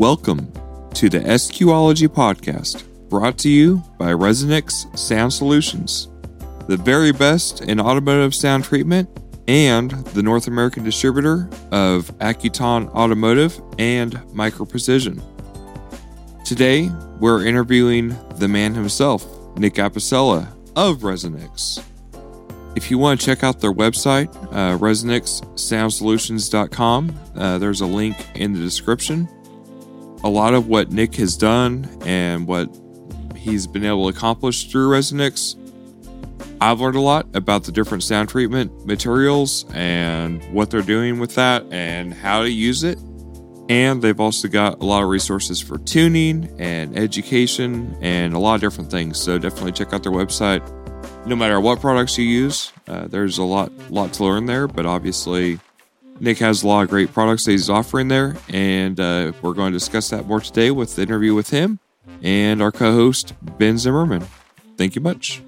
Welcome to the SQology podcast, brought to you by Resonix Sound Solutions, the very best in automotive sound treatment and the North American distributor of Accuton Automotive and Micro Precision. Today, we're interviewing the man himself, Nick Apicella of Resonix. If you want to check out their website, uh, resonixsoundsolutions.com, uh, there's a link in the description. A lot of what Nick has done and what he's been able to accomplish through Resonix, I've learned a lot about the different sound treatment materials and what they're doing with that and how to use it. And they've also got a lot of resources for tuning and education and a lot of different things. So definitely check out their website. No matter what products you use, uh, there's a lot, lot to learn there. But obviously, Nick has a lot of great products that he's offering there, and uh, we're going to discuss that more today with the interview with him and our co-host Ben Zimmerman. Thank you much.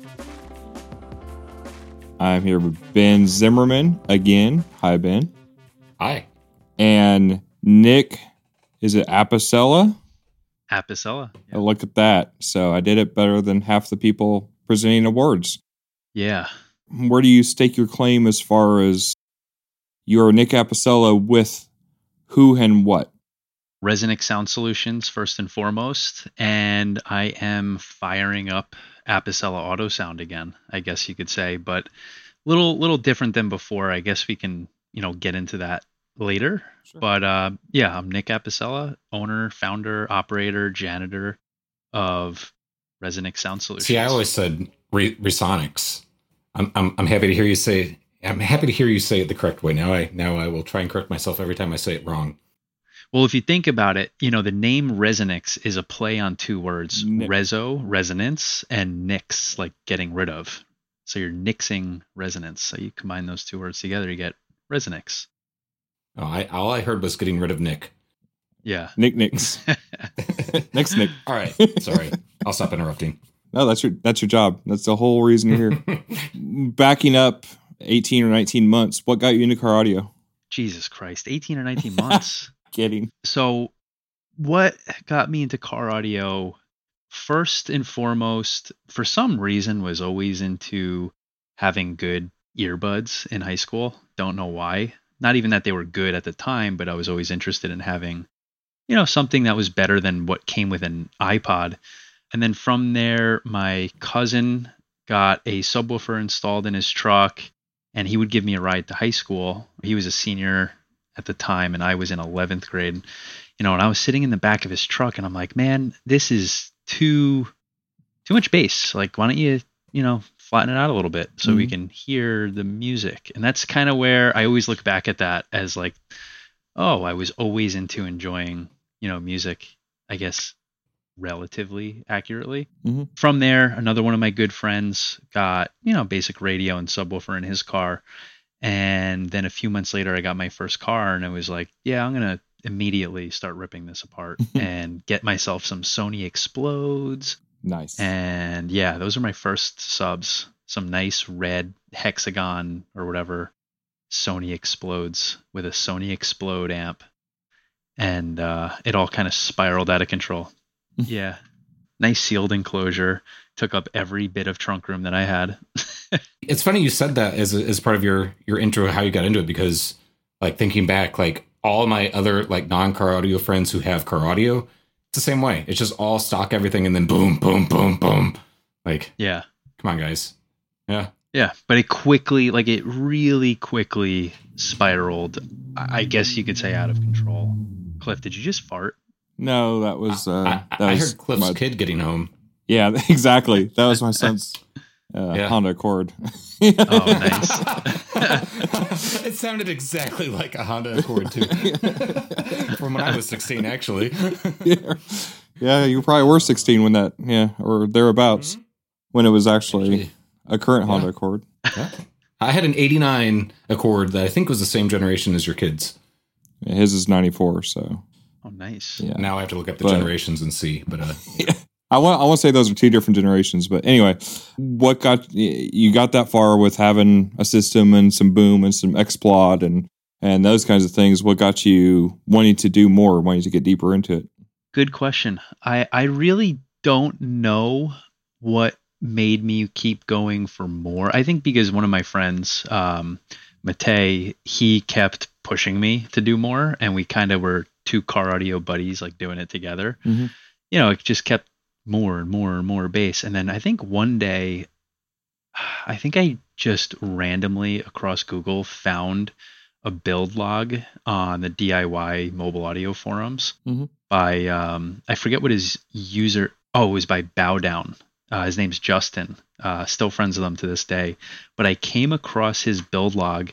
I'm here with Ben Zimmerman again. Hi, Ben. Hi. And Nick, is it Apicella? Apicella. Yeah. Look at that. So I did it better than half the people presenting awards. Yeah. Where do you stake your claim as far as you're Nick Apicella with who and what? Resonix Sound Solutions, first and foremost. And I am firing up Apicella Auto Sound again, I guess you could say, but little little different than before. I guess we can, you know, get into that later. Sure. But uh, yeah, I'm Nick Apicella, owner, founder, operator, janitor of Resonix Sound Solutions. See, I always said Re- Resonics. I'm, I'm I'm happy to hear you say I'm happy to hear you say it the correct way. Now I now I will try and correct myself every time I say it wrong. Well, if you think about it, you know, the name Resonix is a play on two words, Nix. reso, resonance, and nix, like getting rid of. So you're nixing resonance. So you combine those two words together, you get Resonix. Oh, I all I heard was getting rid of Nick. Yeah. Nick Nix. Next Nick. All right. Sorry. I'll stop interrupting. No, that's your that's your job. That's the whole reason you're here. Backing up 18 or 19 months, what got you into car audio? Jesus Christ, 18 or 19 months. Kidding. So, what got me into car audio first and foremost, for some reason, was always into having good earbuds in high school. Don't know why. Not even that they were good at the time, but I was always interested in having, you know, something that was better than what came with an iPod. And then from there, my cousin got a subwoofer installed in his truck and he would give me a ride to high school. He was a senior at the time and I was in 11th grade. You know, and I was sitting in the back of his truck and I'm like, "Man, this is too too much bass. Like, why don't you, you know, flatten it out a little bit so mm-hmm. we can hear the music?" And that's kind of where I always look back at that as like, "Oh, I was always into enjoying, you know, music, I guess relatively accurately. Mm-hmm. From there, another one of my good friends got, you know, basic radio and subwoofer in his car. And then a few months later, I got my first car and I was like, yeah, I'm going to immediately start ripping this apart and get myself some Sony Xplods. Nice. And yeah, those are my first subs. Some nice red hexagon or whatever Sony Xplods with a Sony Xplod amp. And uh, it all kind of spiraled out of control. Yeah. Nice sealed enclosure. Took up every bit of trunk room that I had. it's funny you said that as as part of your your intro how you got into it because like thinking back like all my other like non-car audio friends who have car audio it's the same way. It's just all stock everything and then boom boom boom boom. Like yeah. come on guys. Yeah. Yeah but it quickly like it really quickly spiraled i guess you could say out of control. Cliff did you just fart no, that was. Uh, I, that I was heard Cliff's my, kid getting home. Yeah, exactly. That was my son's uh, yeah. Honda Accord. oh, nice. it sounded exactly like a Honda Accord too, from when I was sixteen, actually. yeah. yeah, you probably were sixteen when that, yeah, or thereabouts, mm-hmm. when it was actually, actually a current yeah. Honda Accord. Yeah. I had an '89 Accord that I think was the same generation as your kids. his is '94, so Oh, nice. Yeah. Now I have to look up the but, generations and see. But uh, I want I want to say those are two different generations. But anyway, what got you got that far with having a system and some boom and some XPlod and and those kinds of things? What got you wanting to do more, wanting to get deeper into it? Good question. I I really don't know what made me keep going for more. I think because one of my friends, um, Matei, he kept pushing me to do more, and we kind of were two car audio buddies, like doing it together. Mhm. You know, it just kept more and more and more bass, and then I think one day, I think I just randomly across Google found a build log on the DIY mobile audio forums Mhm. by um, I forget what his user. Oh, it was by Bow Down. Uh, his name's Justin. Uh, still friends with him to this day. But I came across his build log,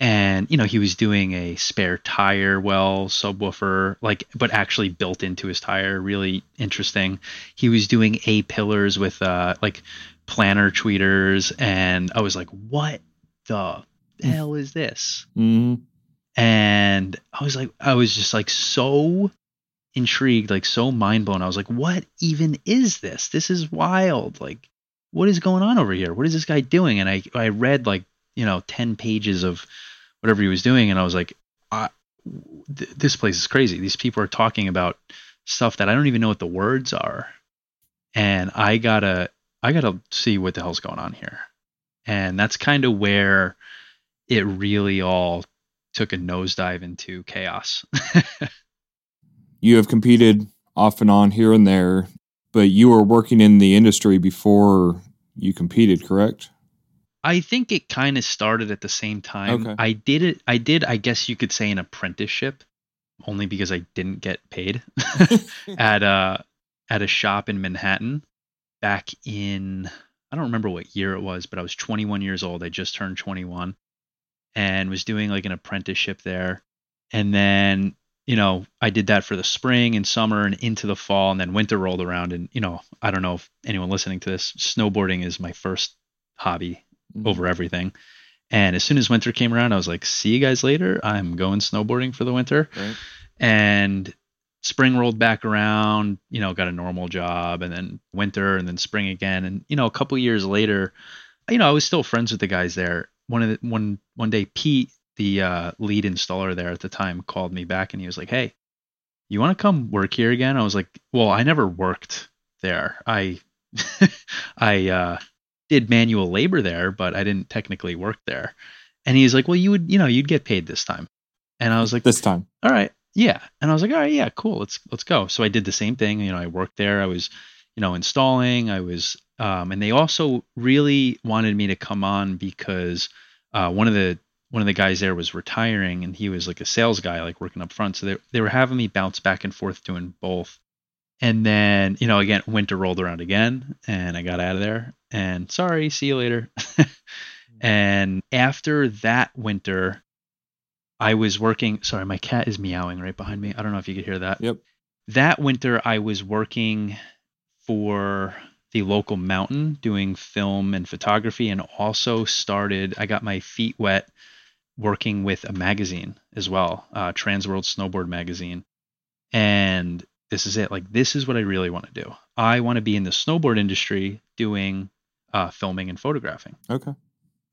and you know he was doing a spare tire well subwoofer, like but actually built into his tire. Really interesting. He was doing A pillars with uh, like planar tweeters, and I was like, what the hell is this? hmm and I was like, I was just like so intrigued, like so mind blown. I was like, what even is this? This is wild. Like, what is going on over here? What is this guy doing? And I, I read like, you know, 10 pages of whatever he was doing. And I was like, I, th- this place is crazy. These people are talking about stuff that I don't even know what the words are. And I gotta, I gotta see what the hell's going on here. And that's kind of where it really all took a nosedive into chaos. You have competed off and on here and there, but you were working in the industry before you competed, correct? I think it kind of started at the same time. Okay. I did it. I did. I guess you could say an apprenticeship, only because I didn't get paid at a at a shop in Manhattan back in I don't remember what year it was, but I was 21 years old. I just turned 21 and was doing like an apprenticeship there. And then, you know, I did that for the spring and summer and into the fall and then winter rolled around and, you know, I don't know if anyone listening to this, snowboarding is my first hobby Over everything. And as soon as winter came around, I was like, see you guys later. I'm going snowboarding for the winter. Right. And spring rolled back around, you know, got a normal job and then winter and then spring again. And, you know, a couple years later, you know, I was still friends with the guys there. One of the one one day Pete, the uh, lead installer there at the time, called me back and he was like, Hey, you want to come work here again? I was like, Well, I never worked there. I I uh did manual labor there, but I didn't technically work there. And he's like, Well, you would you know, you'd get paid this time. And I was like, This time. all right yeah and i was like all right yeah cool let's let's go so i did the same thing you know i worked there i was you know installing i was um, and they also really wanted me to come on because uh, one of the one of the guys there was retiring and he was like a sales guy like working up front so they, they were having me bounce back and forth doing both and then you know again winter rolled around again and i got out of there and sorry see you later and after that winter I was working. Sorry, my cat is meowing right behind me. I don't know if you could hear that. Yep. That winter, I was working for the local mountain doing film and photography, and also started. I got my feet wet working with a magazine as well, uh, Trans World Snowboard Magazine. And this is it. Like this is what I really want to do. I want to be in the snowboard industry doing uh, filming and photographing Okay.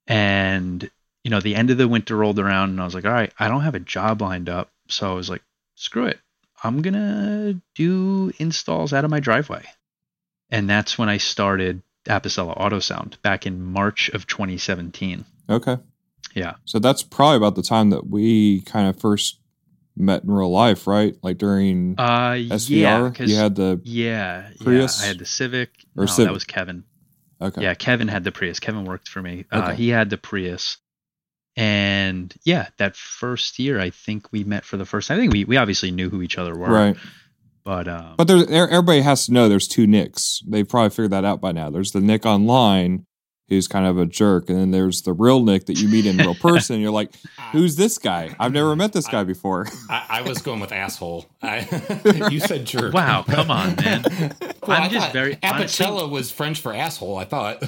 and you know the end of the winter rolled around and i was like all right i don't have a job lined up so i was like screw it i'm gonna do installs out of my driveway and that's when i started apicella auto sound back in march of 2017 Okay. yeah So that's probably about the time that we kind of first met in real life, right? Like during uh SVR, yeah you had the yeah Prius? yeah i had the civic Or no, Civic. that was kevin okay. Yeah, Kevin had the Prius. Kevin worked for me. Uh, Okay. he had the Prius. And yeah, that first year, I think we met for the first time. I think we, we obviously knew who each other were. Right. But, um, But there's there- everybody has to know there's two Nicks. They've probably figured that out by now. There's the Nick online who's kind of a jerk, and then there's the real Nick that you meet in real person. You're like, who's this guy? I've never met this guy before. I, I was going with asshole. I, you said jerk. Wow, come on, man. Well, I'm I just very- honestly- Apicella was French for asshole. I thought.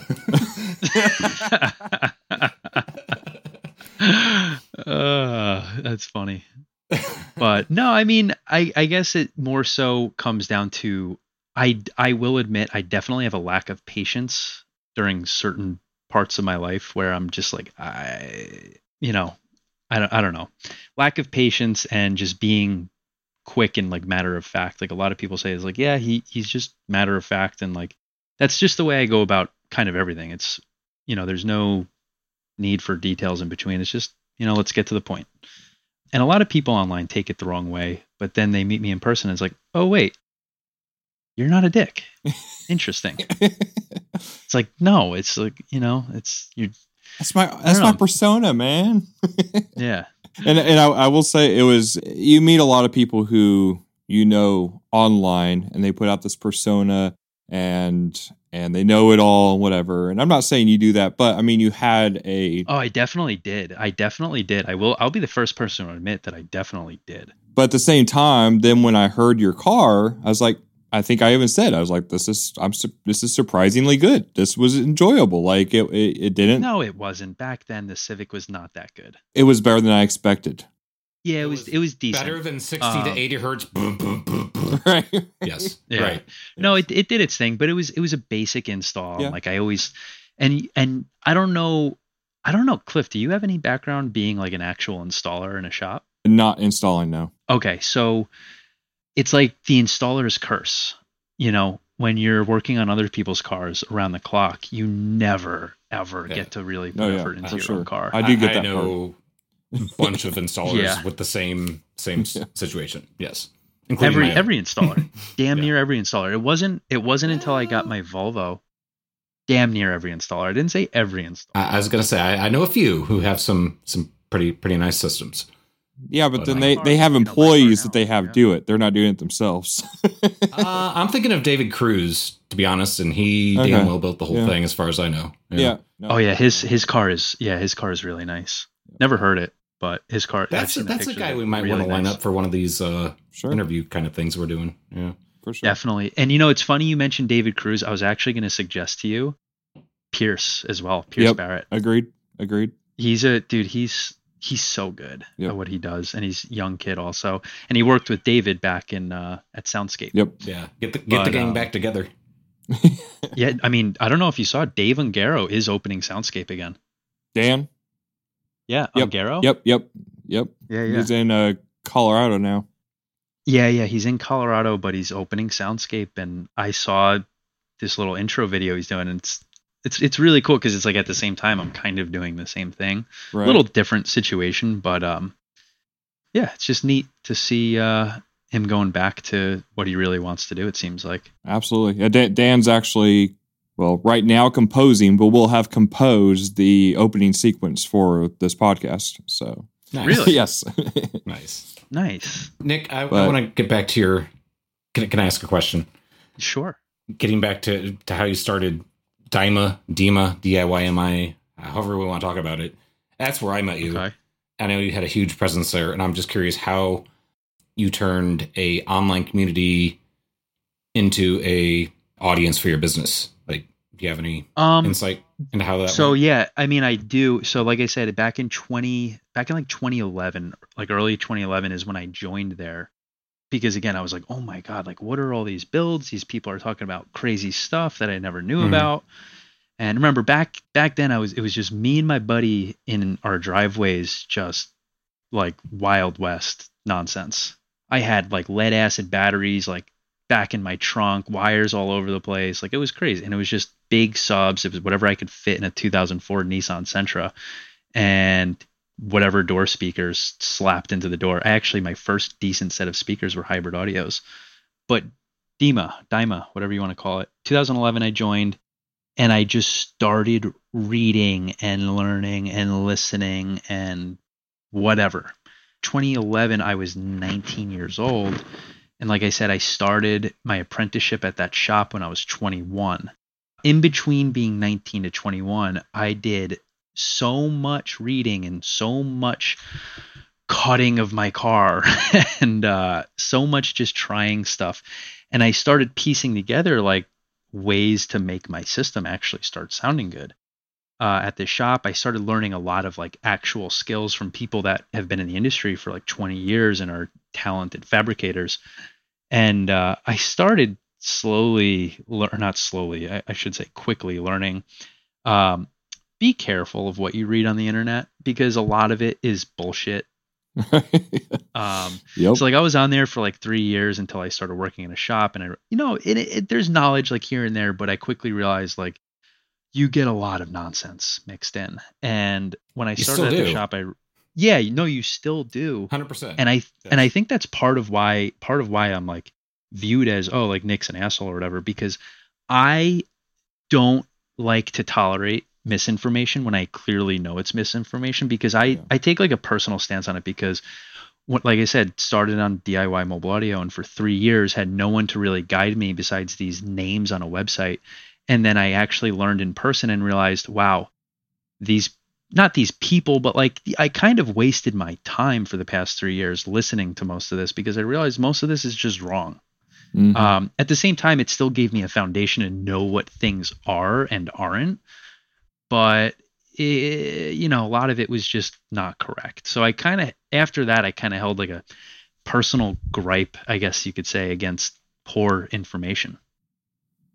uh, that's funny. But no, I mean, I, I guess it more so comes down to I, I will admit I definitely have a lack of patience during certain parts of my life where I'm just like I you know I don't I don't know lack of patience and just being quick and like matter of fact. Like a lot of people say is like, yeah, he he's just matter of fact and like that's just the way I go about kind of everything. It's you know, there's no need for details in between. It's just, you know, let's get to the point. And a lot of people online take it the wrong way, but then they meet me in person and it's like, "Oh wait, you're not a dick." Interesting. it's like, "No, it's like, you know, it's you That's my that's my persona, man. yeah. and and I, I will say it was you meet a lot of people who you know online and they put out this persona and and they know it all whatever and i'm not saying you do that but i mean you had a Oh, I definitely did. I definitely did. I will I'll be the first person to admit that I definitely did. but at the same time then when i heard your car i was like i think i even said i was like this is i'm su- this is surprisingly good this was enjoyable like it it, it didn't No, it wasn't. Back then the Civic was not that good. it was better than i expected Yeah, it, It was, was it was decent. Better than 60 Um, to 80 hertz. Boom, boom, boom, boom. right Yes. Yeah. Right. No, it it did its thing, but it was it was a basic install. Yeah. Like I always and and I don't know I don't know, Cliff, do you have any background being like an actual installer in a shop? not installing no Okay, so it's like the installer's curse. You know, when you're working on other people's cars around the clock, you never ever Yeah. get to really put Oh, yeah, effort into for your sure. own car. I do get I that know a bunch of installers Yeah. with the same same Yeah. situation. Yes. Including every every installer damn Yeah. near every installer it wasn't it wasn't until i got my volvo damn near every installer i didn't say every installer I, I was gonna say I, I know a few who have some some pretty pretty nice systems. Yeah but But then my they they have you know, my car employees now, that they have yeah. do it they're not doing it themselves uh, I'm thinking of David Cruz to be honest, and he Okay. damn well built the whole Yeah. thing as far as I know. yeah, no. oh yeah his his car is yeah his car is really nice never heard it but his car That's seen the that's a guy we might really want to line nice. up for one of these uh, sure interview kind of things we're doing. Yeah. for sure definitely and you know it's funny you mentioned david cruz i was actually going to suggest to you pierce as well pierce Yep. barrett agreed agreed he's a dude he's he's so good Yep. at what he does and he's a young kid also and he worked with david back in uh at soundscape yep Yeah. Get the get the gang um, back together. Yeah, I mean, I don't know if you saw Dave Ungaro is opening Soundscape again. dan Yeah, Yep, Ungaro. yep yep yep Yeah, yeah, he's in uh colorado now yeah, yeah. He's in Colorado, but he's opening Soundscape, and I saw this little intro video he's doing, and it's it's it's really cool because it's like at the same time I'm kind of doing the same thing, right a little different situation, but um, yeah, it's just neat to see uh him going back to what he really wants to do. It seems like. absolutely yeah, Dan, dan's actually well right now composing but we'll have composed the opening sequence for this podcast so Nice. Really? yes Nice. Nice. Nick, I, I want to get back to your. Can, can I ask a question? Sure. Getting back to, to how you started Dyma, Dima, DIYMI, however we want to talk about it. That's where I met you. Okay. I know you had a huge presence there, and I'm just curious how you turned a online community into a audience for your business. Like, do you have any Um. insight into how that? So went? yeah, I mean, I do. So like I said, back in twenty, back in like 2011, like early 2011 is when I joined there, because again, I was like, oh my god, like what are all these builds? These people are talking about crazy stuff that I never knew Mhm. about. And remember back back then, I was it was just me and my buddy in our driveways, just like Wild West nonsense. I had like lead acid batteries, like back in my trunk, wires all over the place. Like it was crazy. And it was just big subs. It was whatever I could fit in a 2004 Nissan Sentra and whatever door speakers slapped into the door. I Actually, my first decent set of speakers were hybrid audios. But Dima, Dima, whatever you want to call it. 2011, I joined and I just started reading and learning and listening and whatever. 2011, I was 19 years old. And like I said, I started my apprenticeship at that shop when I was 21. In between being 19 to 21, I did so much reading and so much cutting of my car and uh, so much just trying stuff. And I started piecing together like ways to make my system actually start sounding good. Uh, at the shop, I started learning a lot of like actual skills from people that have been in the industry for like 20 years and are talented fabricators. And uh, I started slowly, lear- not slowly, I, I should say quickly learning. Um, be careful of what you read on the internet because a lot of it is bullshit. Um, yep. so like I was on there for like three years until I started working in a shop, and I, you know, it, it, there's knowledge like here and there, but I quickly realized like you get a lot of nonsense mixed in. And when I You started at the shop, I yeah, you know, you still do, Hundred percent. and I and I think that's part of why part of why I'm like viewed as oh like Nick's an asshole or whatever because I don't like to tolerate misinformation when I clearly know it's misinformation because I Yeah. I take like a personal stance on it because what like I said started on DIY mobile audio and for 3 years had no one to really guide me besides these names on a website and then I actually learned in person and realized wow these not these people but like I kind of wasted my time for the past 3 years listening to most of this because I realized most of this is just wrong Mhm. um, at the same time, it still gave me a foundation to know what things are and aren't. But eh, you know, a lot of it was just not correct. So I kind of after that, I kind of held like a personal gripe, I guess you could say, against poor information.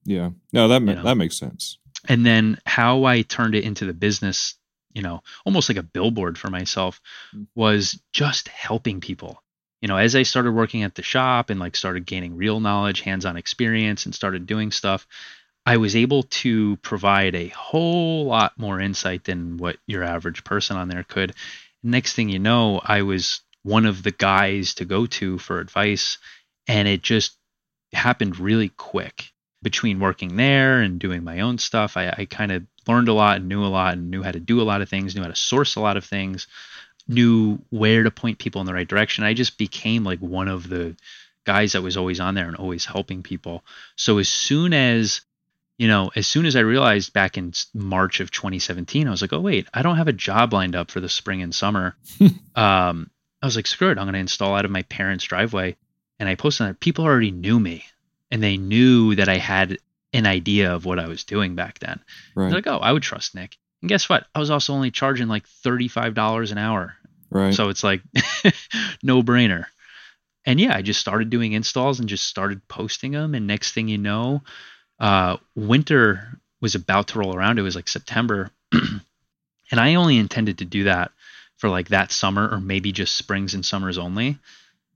yeah. No, that ma- you know. that makes sense. And then how I turned it into the business, you know, almost like a billboard for myself, Mm. was just helping people. You know, as I started working at the shop and like started gaining real knowledge, hands-on experience and started doing stuff, I was able to provide a whole lot more insight than what your average person on there could. Next thing you know, I was one of the guys to go to for advice and it just happened really quick between working there and doing my own stuff, I, I kind of learned a lot and knew a lot and knew how to do a lot of things, knew how to source a lot of things, knew where to point people in the right direction. I just became like one of the guys that was always on there and always helping people. So as soon as you know, as soon as I realized back in March of 2017, I was like, oh wait, I don't have a job lined up for the spring and summer. um, I was like, screw it, I'm going to install out of my parents' driveway. And I posted that people already knew me and they knew that I had an idea of what I was doing back then. Right. They're like, oh, I would trust Nick. And guess what? I was also only charging like $35 an hour. right. So it's like no brainer. And yeah, I just started doing installs and just started posting them. And next thing you know, uh, winter was about to roll around. It was like September. and I only intended to do that for like that summer or maybe just springs and summers only.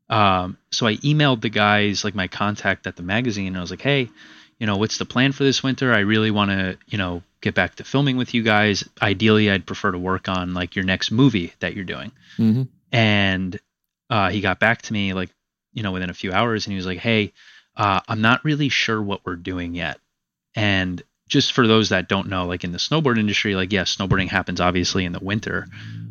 Um, so I emailed the guys, like my contact at the magazine, and I was like, hey, you know, what's the plan for this winter? I really want to, you know, get back to filming with you guys. Ideally, I'd prefer to work on like your next movie that you're doing. hmm And uh, he got back to me like, you know, within a few hours, and he was like, hey, uh, I'm not really sure what we're doing yet. And just for those that don't know, like in the snowboard industry, like yes, snowboarding happens obviously in the winter,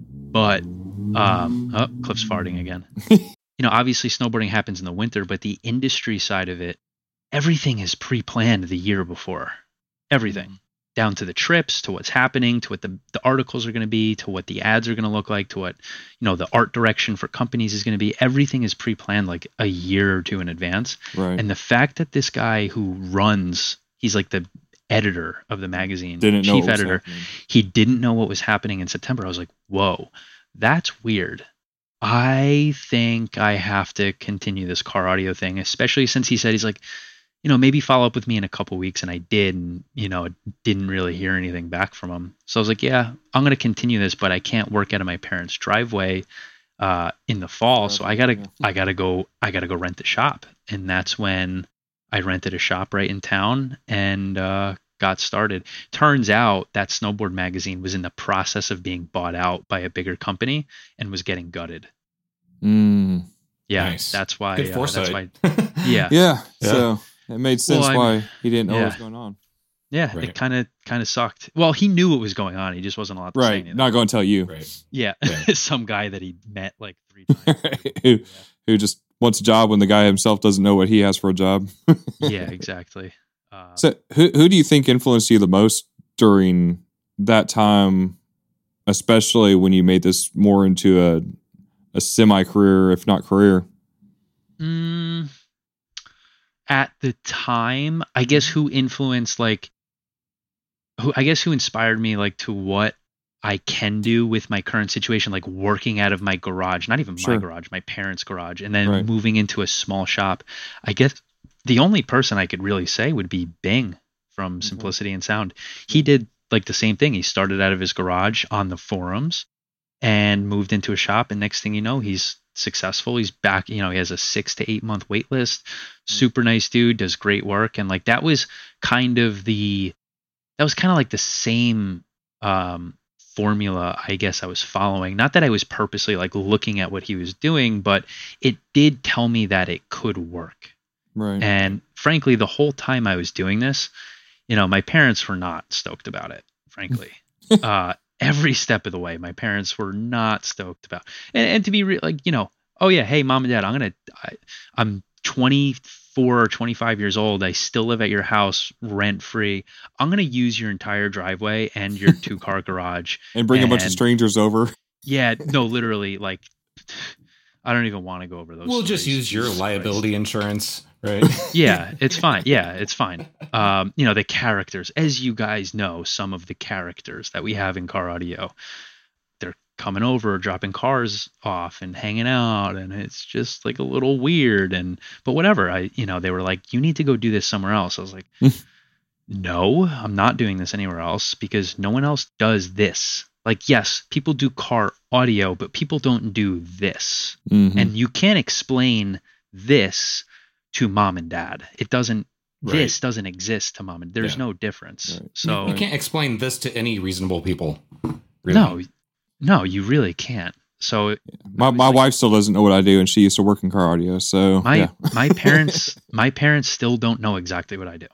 but um, oh, Cliff's farting again. you know, obviously snowboarding happens in the winter, but the industry side of it, everything is pre-planned the year before. Everything down to the trips, to what's happening, to what the, the articles are going to be, to what the ads are going to look like, to what you know the art direction for companies is going to be. Everything is pre-planned like a year or two in advance. Right. And the fact that this guy who runs, he's like the editor of the magazine, Didn't chief editor, happening. he didn't know what was happening in September. I was like, whoa, that's weird. I think I have to continue this car audio thing, especially since he said he's like, you know, maybe follow up with me in a couple weeks. And I did, and, you know, didn't really hear anything back from him. So I was like, yeah, I'm going to continue this, but I can't work out of my parents' driveway uh, in the fall. So I gotta, I gotta go, I gotta go rent the shop. And that's when I rented a shop right in town and uh, got started. Turns out that snowboard magazine was in the process of being bought out by a bigger company and was getting gutted. Mm. Yeah, Nice. that's why. Good uh, that's foresight. why. Yeah, Yeah. Yeah. So it made sense Well, why he didn't know yeah. what was going on. yeah. Right. It kind of kind of sucked. Well, he knew what was going on. He just wasn't allowed to say Right. anything. Not going to tell you. right. yeah, Yeah. some guy that he met like three times. who, who just wants a job when the guy himself doesn't know what he has for a job. yeah, exactly. Uh, So who who do you think influenced you the most during that time, especially when you made this more into a a semi career, if not career? Mm, at the time, I guess mm-hmm. who influenced like who I guess who inspired me like to what I can do with my current situation, like working out of my garage, not even Sure. my garage, my parents' garage, and then Right. moving into a small shop. I guess the only person I could really say would be Bing from mm-hmm. Simplicity in Sound. He did like the same thing. He started out of his garage on the forums and moved into a shop. And next thing you know, he's successful. He's back, you know, he has a six to eight month wait list. Super nice dude, does great work. And like that was kind of the, that was kind of like the same um, formula I guess I was following. Not that I was purposely like looking at what he was doing, but it did tell me that it could work. Right. And frankly, the whole time I was doing this, you know, my parents were not stoked about it, frankly. uh, every step of the way, my parents were not stoked about. And, and to be real, like, you know, oh yeah, hey, mom and dad, I'm going to, I'm 24 or 25 years old. I still live at your house rent free. I'm going to use your entire driveway and your two car garage and bring a bunch of strangers over. Yeah, no, literally, like, I don't even want to go over those. We'll just use your Jesus liability Christ. insurance, right? Yeah, it's fine. Yeah, it's fine. Um, you know, the characters, as you guys know, some of the characters that we have in car audio, they're coming over, dropping cars off and hanging out, and it's just like a little weird. And but whatever, I you know, they were like, you need to go do this somewhere else. I was like, no, I'm not doing this anywhere else because no one else does this. Like, yes, people do car audio, but people don't do this Mhm. and you can't explain this to mom and dad. It doesn't. This doesn't exist to mom and dad. there's Yeah. no difference. Right. So you can't explain this to any reasonable people. Really. no, no, you really can't. So my my wife still doesn't know what I do, and she used to work in car audio. So my yeah. my parents my parents still don't know exactly what I do.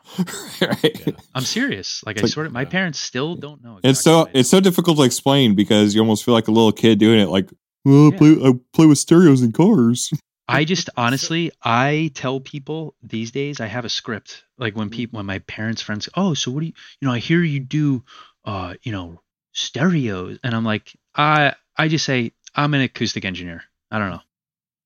right. Yeah. I'm serious. Like I like- sort of my parents still don't know. It's so what I do. it's so difficult to explain because you almost feel like a little kid doing it. Like, well, I play I play with stereos and cars. I just honestly, I tell people these days I have a script. Like when people, when my parents' friends, oh, so what do you, you know, I hear you do, uh, you know, stereos, and I'm like, I, I just say I'm an acoustic engineer. I don't know.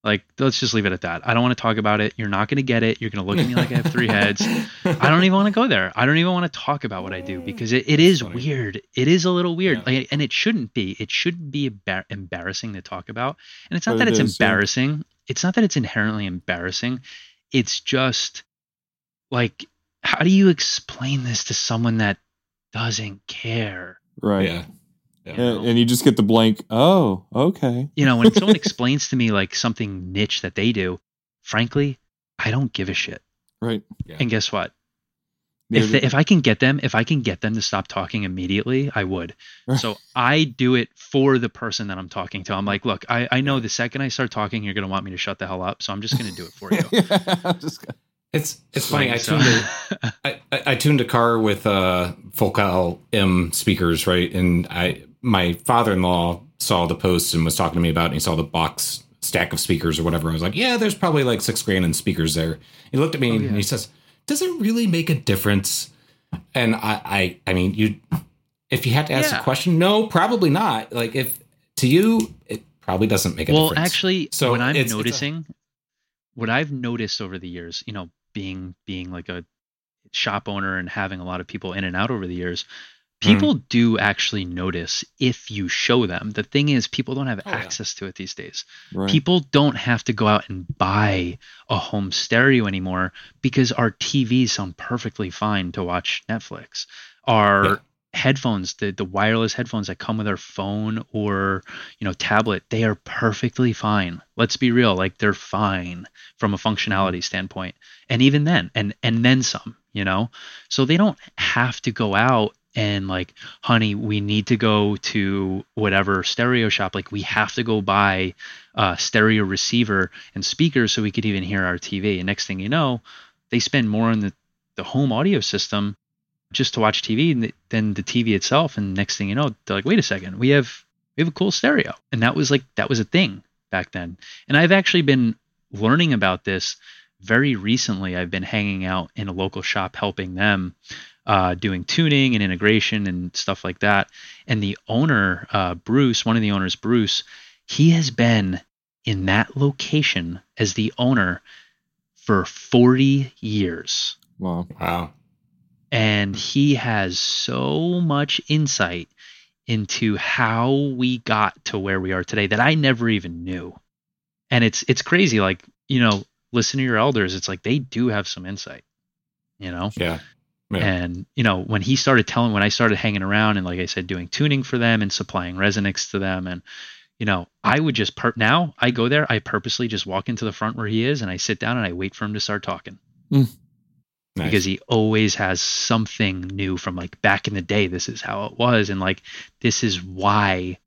Like, let's just leave it at that. I don't want to talk about it. You're not going to get it. You're going to look at me like I have three heads. I don't even want to go there. I don't even want to talk about what I do because it, it is funny. weird. It is a little weird. Yeah. Like, and it shouldn't be. It shouldn't be embar- embarrassing to talk about. And it's not But that it it's is, yeah. embarrassing. It's not that it's inherently embarrassing. It's just like, how do you explain this to someone that doesn't care? Right. Yeah. Yeah. And, and you just get the blank. Oh, okay. You know, when someone explains to me like something niche that they do, frankly, I don't give a shit. Right. Yeah. And guess what? Neither if do- the, if I can get them, if I can get them to stop talking immediately, I would. So I do it for the person that I'm talking to. I'm like, look, I, I know the second I start talking, you're gonna want me to shut the hell up. So I'm just gonna do it for you. I'm just gonna- It's it's funny. I tuned a, I, I I tuned a car with uh Focal M speakers, right? And I my father in law saw the post and was talking to me about it. And he saw the box stack of speakers or whatever. I was like, yeah, there's probably like six grand in speakers there. He looked at me Oh, yeah. and he says, "Does it really make a difference?" And I I I mean, you if you had to ask Yeah. a question, no, probably not. Like if to you, it probably doesn't make a well, difference. Well, actually, So what I'm it's- it's a- noticing, what I've noticed over the years, you know, being being like a shop owner and having a lot of people in and out over the years, Mm-hmm. people do actually notice if you show them. The thing is, people don't have Oh, yeah. access to it these days. right. People don't have to go out and buy a home stereo anymore because our TVs sound perfectly fine to watch Netflix. Our Yeah. headphones, the, the wireless headphones that come with our phone or you know tablet, they are perfectly fine. Let's be real, like they're fine from a functionality standpoint. And even then, and and then some, you know. So they don't have to go out and like, honey, we need to go to whatever stereo shop. Like we have to go buy a stereo receiver and speakers so we could even hear our TV. And next thing you know, they spend more on the, the home audio system just to watch TV than the, TV itself. And next thing you know, they're like, wait a second, we have we have a cool stereo. And that was like that was a thing back then. And I've actually been learning about this very recently. I've been hanging out in a local shop helping them uh, doing tuning and integration and stuff like that. And the owner, uh, Bruce, one of the owners, Bruce, he has been in that location as the owner for 40 years. wow. wow. And he has so much insight into how we got to where we are today that I never even knew. And it's it's crazy. Like, you know, listen to your elders. It's like they do have some insight. You know? Yeah. Yeah. And you know, when he started telling, when I started hanging around and like I said, doing tuning for them and supplying Resonix to them, and you know, I would just per now I go there, I purposely just walk into the front where he is, and I sit down and I wait for him to start talking Nice. because he always has something new from like back in the day. This is how it was, and like this is why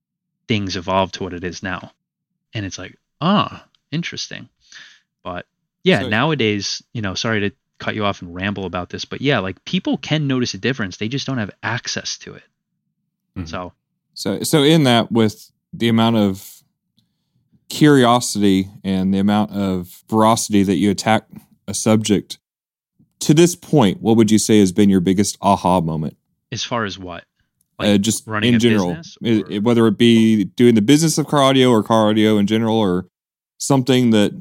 things evolved to what it is now. And it's like, ah, interesting. But yeah, So- nowadays, you know, sorry to cut you off and ramble about this, but yeah, like people can notice a difference. They just don't have access to it. Mhm. So So, so in that, with the amount of curiosity and the amount of ferocity that you attack a subject, to this point, what would you say has been your biggest aha moment? as far as what? Like uh, just running in a general, business, I- or- whether it be doing the business of car audio or car audio in general, or something that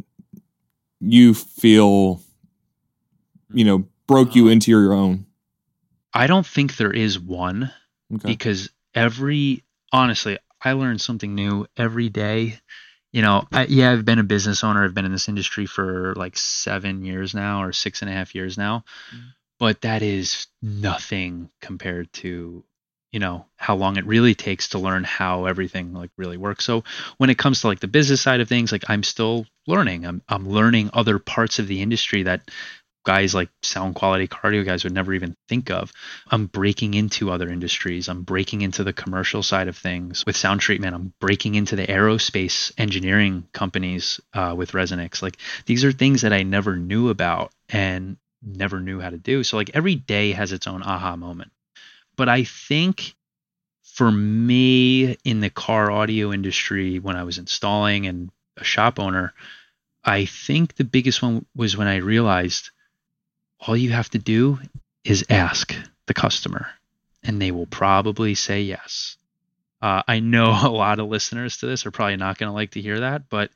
you feel, you know, broke you Uh, into your own. I don't think there is one. Okay. because every honestly i learn something new every day you know I, yeah i've been a business owner i've been in this industry for like seven years now or six and a half years now Mhm. but that is nothing compared to you know how long it really takes to learn how everything like really works so when it comes to like the business side of things like i'm still learning i'm, I'm learning other parts of the industry that guys like sound quality car audio guys would never even think of I'm breaking into other industries. I'm breaking into the commercial side of things with sound treatment. I'm breaking into the aerospace engineering companies uh, with Resonix. Like these are things that I never knew about and never knew how to do. So like every day has its own aha moment. But I think for me in the car audio industry, when I was installing and a shop owner, I think the biggest one was when I realized all you have to do is ask the customer, and they will probably say yes. Uh, I know a lot of listeners to this are probably not going to like to hear that, but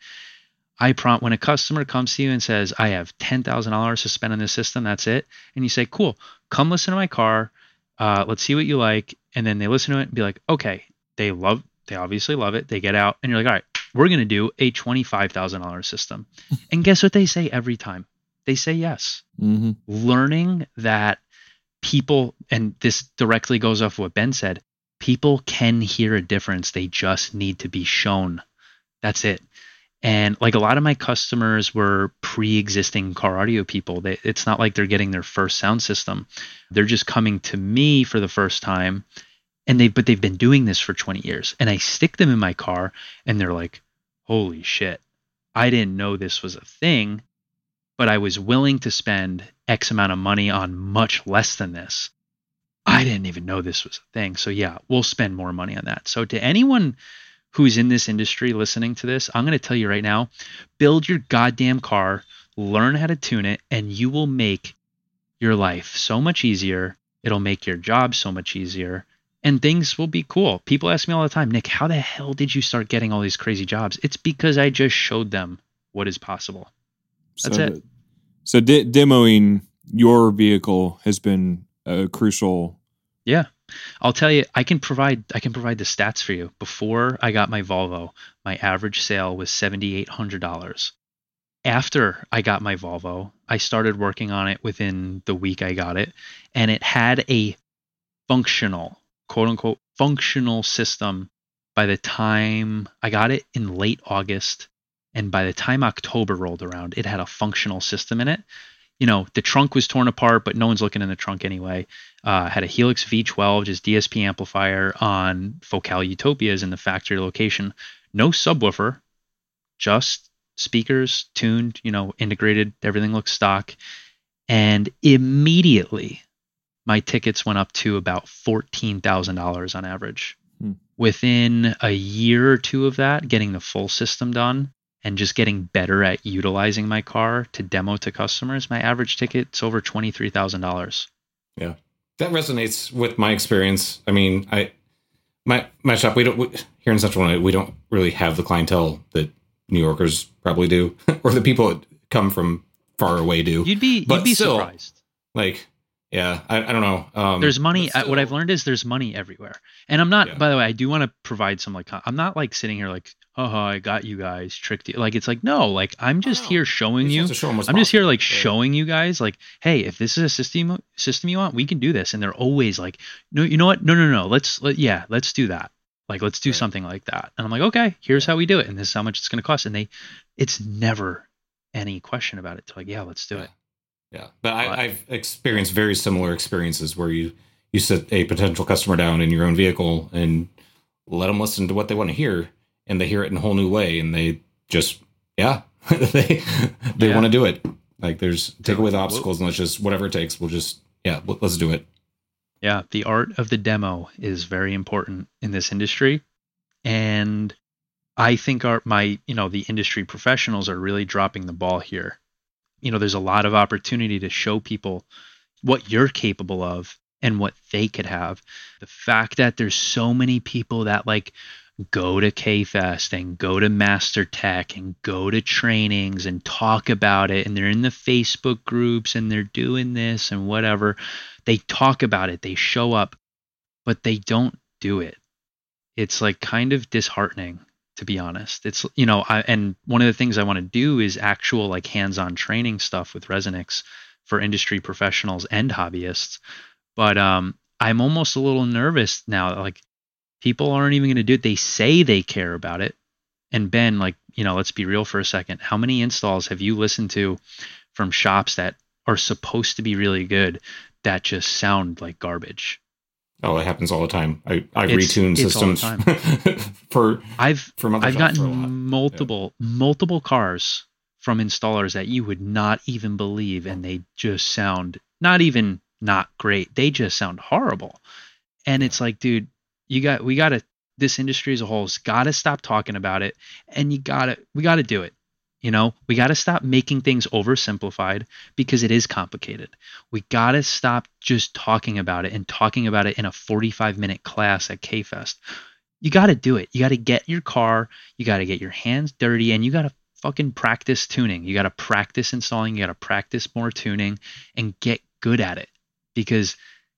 I prompt when a customer comes to you and says, "I have ten thousand dollars to spend on this system. That's it," and you say, "Cool, come listen to my car. Uh, let's see what you like," and then they listen to it and be like, "Okay." They love. They obviously love it. They get out, and you're like, "All right, we're going to do a twenty-five thousand dollars system," and guess what they say every time? They say yes. Hmm learning that people and this directly goes off what Ben said people can hear a difference. They just need to be shown. That's it. And like a lot of my customers were pre-existing car audio people. They, it's not like they're getting their first sound system. They're just coming to me for the first time and they but they've been doing this for 20 years and i stick them in my car and they're like holy shit. I didn't know this was a thing but I was willing to spend X amount of money on much less than this. I didn't even know this was a thing. So, yeah, we'll spend more money on that. So, to anyone who's in this industry listening to this, I'm going to tell you right now build your goddamn car, learn how to tune it, and you will make your life so much easier. It'll make your job so much easier. And things will be cool. People ask me all the time, Nick, how the hell did you start getting all these crazy jobs? It's because I just showed them what is possible. That's so it. So de- demoing your vehicle has been a crucial. Yeah. I'll tell you, I can provide I can provide the stats for you. Before I got my Volvo, my average sale was seventy eight hundred dollars. After I got my Volvo, I started working on it within the week I got it, and it had a functional, quote unquote, functional system by the time I got it in late August. And by the time October rolled around, it had a functional system in it. You know, the trunk was torn apart, but no one's looking in the trunk anyway uh, had a Helix V12, just DSP amplifier on Focal Utopias in the factory location. No subwoofer, just speakers tuned, you know, integrated. Everything looks stock. And immediately, my tickets went up to about $14,000 on average. Hmm. Within a year or two of that, getting the full system done and just getting better at utilizing my car to demo to customers, my average ticket's over $23,000. Yeah. That resonates with my experience. I mean, I my my shop we don't we, here in Central Illinois, we don't really have the clientele that New Yorkers probably do, or the people that come from far away do. You'd be But you'd be still- surprised. Like Yeah, I, I don't know. Um, there's money. but uh, what I've learned is there's money everywhere. And I'm not. Yeah. By the way, I do want to provide some like. I'm not like sitting here like, haha, I got you guys, tricked you. Like it's like no, like I'm just No. here showing You're you. supposed to show 'em what's I'm just here like right? showing you guys like, hey, if this is a system system you want, we can do this. And they're always like, no, you know what? No, no, no. Let's let, yeah, let's do that. Like let's do Right. something like that. And I'm like, okay, here's how we do it, and this is how much it's going to cost. And they, it's never any question about it. It's like, yeah, let's do Yeah. it. Yeah, but I, But- I've experienced very similar experiences where you you sit a potential customer down in your own vehicle and let them listen to what they want to hear, and they hear it in a whole new way, and they just yeah they they Yeah. want to do it. Like there's take away the obstacles and let's just whatever it takes. We'll just yeah let- let's do it. Yeah, the art of the demo is very important in this industry. And I think our my, you know, the industry professionals are really dropping the ball here. You know, there's a lot of opportunity to show people what you're capable of and what they could have. The fact that there's so many people that like go to K-Fest and go to Master Tech and go to trainings and talk about it and they're in the Facebook groups and they're doing this and whatever they talk about it, they show up, but they don't do it. It's like kind of disheartening to be honest. It's you know, I and one of the things I want to do is actual like hands-on training stuff with Resonix for industry professionals and hobbyists. But um I'm almost a little nervous now like people aren't even going to do it. They say they care about it. And Ben, like, you know, let's be real for a second. How many installs have you listened to from shops that are supposed to be really good that just sound like garbage? Oh, it happens all the time. I I It's- retune it's systems for I've from other I've shops for a gotten multiple multiple cars from installers that you would not even believe and they just sound not even not great. They just sound horrible. And it's like, dude, you got we got to this industry as a whole has got to stop talking about it and you got to we got to do it. You know, we got to stop making things oversimplified because it is complicated. We got to stop just talking about it and talking about it in a 45 minute class at K-Fest. You got to do it. You got to get your car, you got to get your hands dirty, and you got to fucking practice tuning. You got to practice installing, you got to practice more tuning and get good at it because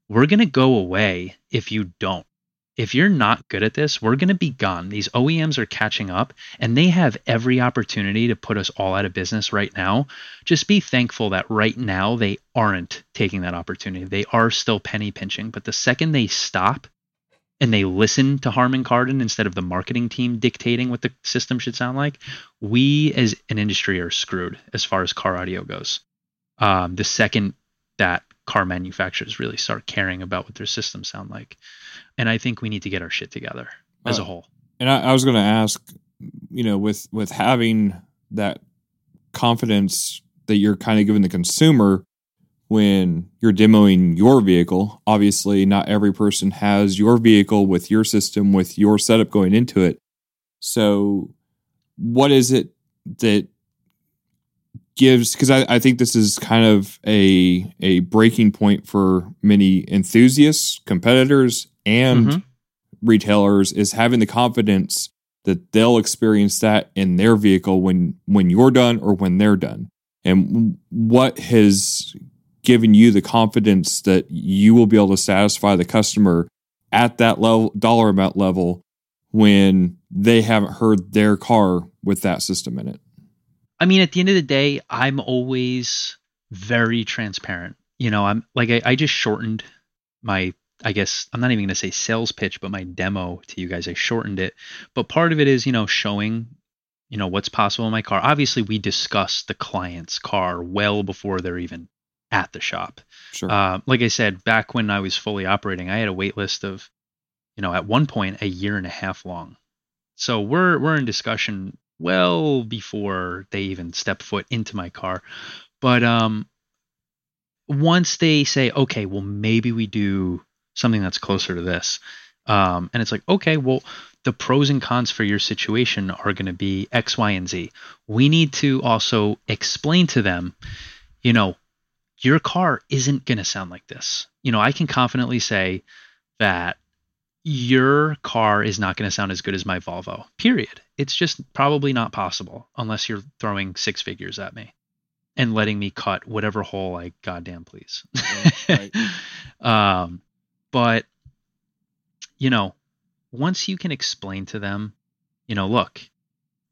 we're going to go away if you don't. If you're not good at this, we're going to be gone. These OEMs are catching up and they have every opportunity to put us all out of business right now. Just be thankful that right now they aren't taking that opportunity. They are still penny pinching, but the second they stop and they listen to Harman Kardon instead of the marketing team dictating what the system should sound like, we as an industry are screwed as far as car audio goes. Um, the second that car manufacturers really start caring about what their systems sound like. And I think we need to get our shit together as a Uh, whole. And I, I was going to ask, you know, with with having that confidence that you're kind of giving the consumer when you're demoing your vehicle. Obviously, not every person has your vehicle with your system with your setup going into it. So, what is it that gives? Because I, I think this is kind of a a breaking point for many enthusiasts, competitors, and Mhm. retailers is having the confidence that they'll experience that in their vehicle when when you're done or when they're done and what has given you the confidence that you will be able to satisfy the customer at that level dollar amount level when they haven't heard their car with that system in it I mean, at the end of the day, I'm always very transparent. You know, I'm like, I, I just shortened my, I guess, I'm not even going to say sales pitch, but my demo to you guys. I shortened it. But part of it is, you know, showing, you know, what's possible in my car. Obviously, we discuss the client's car well before they're even at the shop. sure Uh, like I said, back when I was fully operating, I had a wait list of, you know, at one point a year and a half long. So we're we're in discussion well before they even step foot into my car. But um, once they say, okay, well maybe we do something that's closer to this, um, and it's like, okay, well the pros and cons for your situation are going to be X, Y, and Z. We need to also explain to them, you know, your car isn't going to sound like this. You know, I can confidently say that your car is not going to sound as good as my Volvo. Period. It's just probably not possible unless you're throwing six figures at me. and letting me cut whatever hole I goddamn please. Yeah, um, but you know, once you can explain to them, you know, look,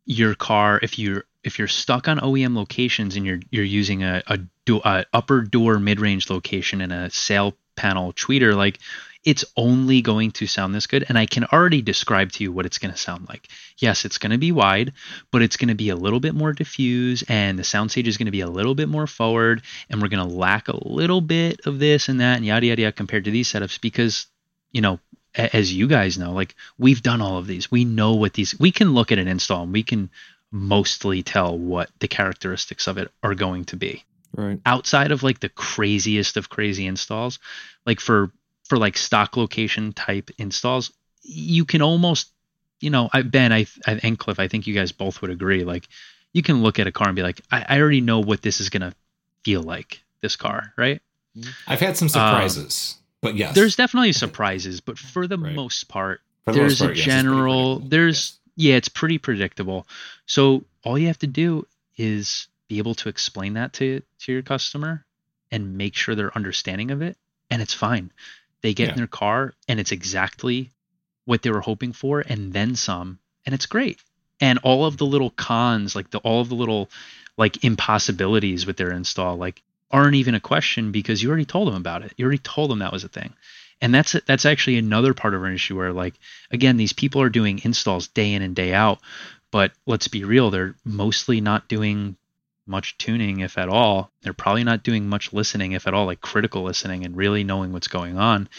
your car if you're if you're stuck on OEM locations and you're you're using a a, do, a upper door mid range location and a sail panel tweeter, like it's only going to sound this good. And I can already describe to you what it's going to sound like. Yes, it's going to be wide, but it's going to be a little bit more diffuse, and the sound stage is going to be a little bit more forward, and we're going to lack a little bit of this and that and yada yada yada compared to these setups because you know as you guys know, like we've done all of these. We know what these we can look at an install and we can mostly tell what the characteristics of it are going to be. Right. Outside of like the craziest of crazy installs, like for for like stock location type installs, you can almost, you know, I Ben, I, I and Cliff, I think you guys both would agree. Like, you can look at a car and be like, I, I already know what this is gonna feel like. This car, right? Mm-hmm. I've had some um, surprises, but yes, There's definitely surprises, but for the Right. most part, the there's most part, a yes, general there's yeah it's pretty predictable so all you have to do is be able to explain that to to your customer and make sure they're understanding of it and it's fine they get Yeah. in their car and it's exactly what they were hoping for and then some and it's great. And all of the little cons like the all of the little like impossibilities with their install like aren't even a question because you already told them about it. You already told them that was a thing. And that's that's actually another part of our issue where like again these people are doing installs day in and day out but let's be real they're mostly not doing much tuning if at all. They're probably not doing much listening if at all like critical listening and really knowing what's going on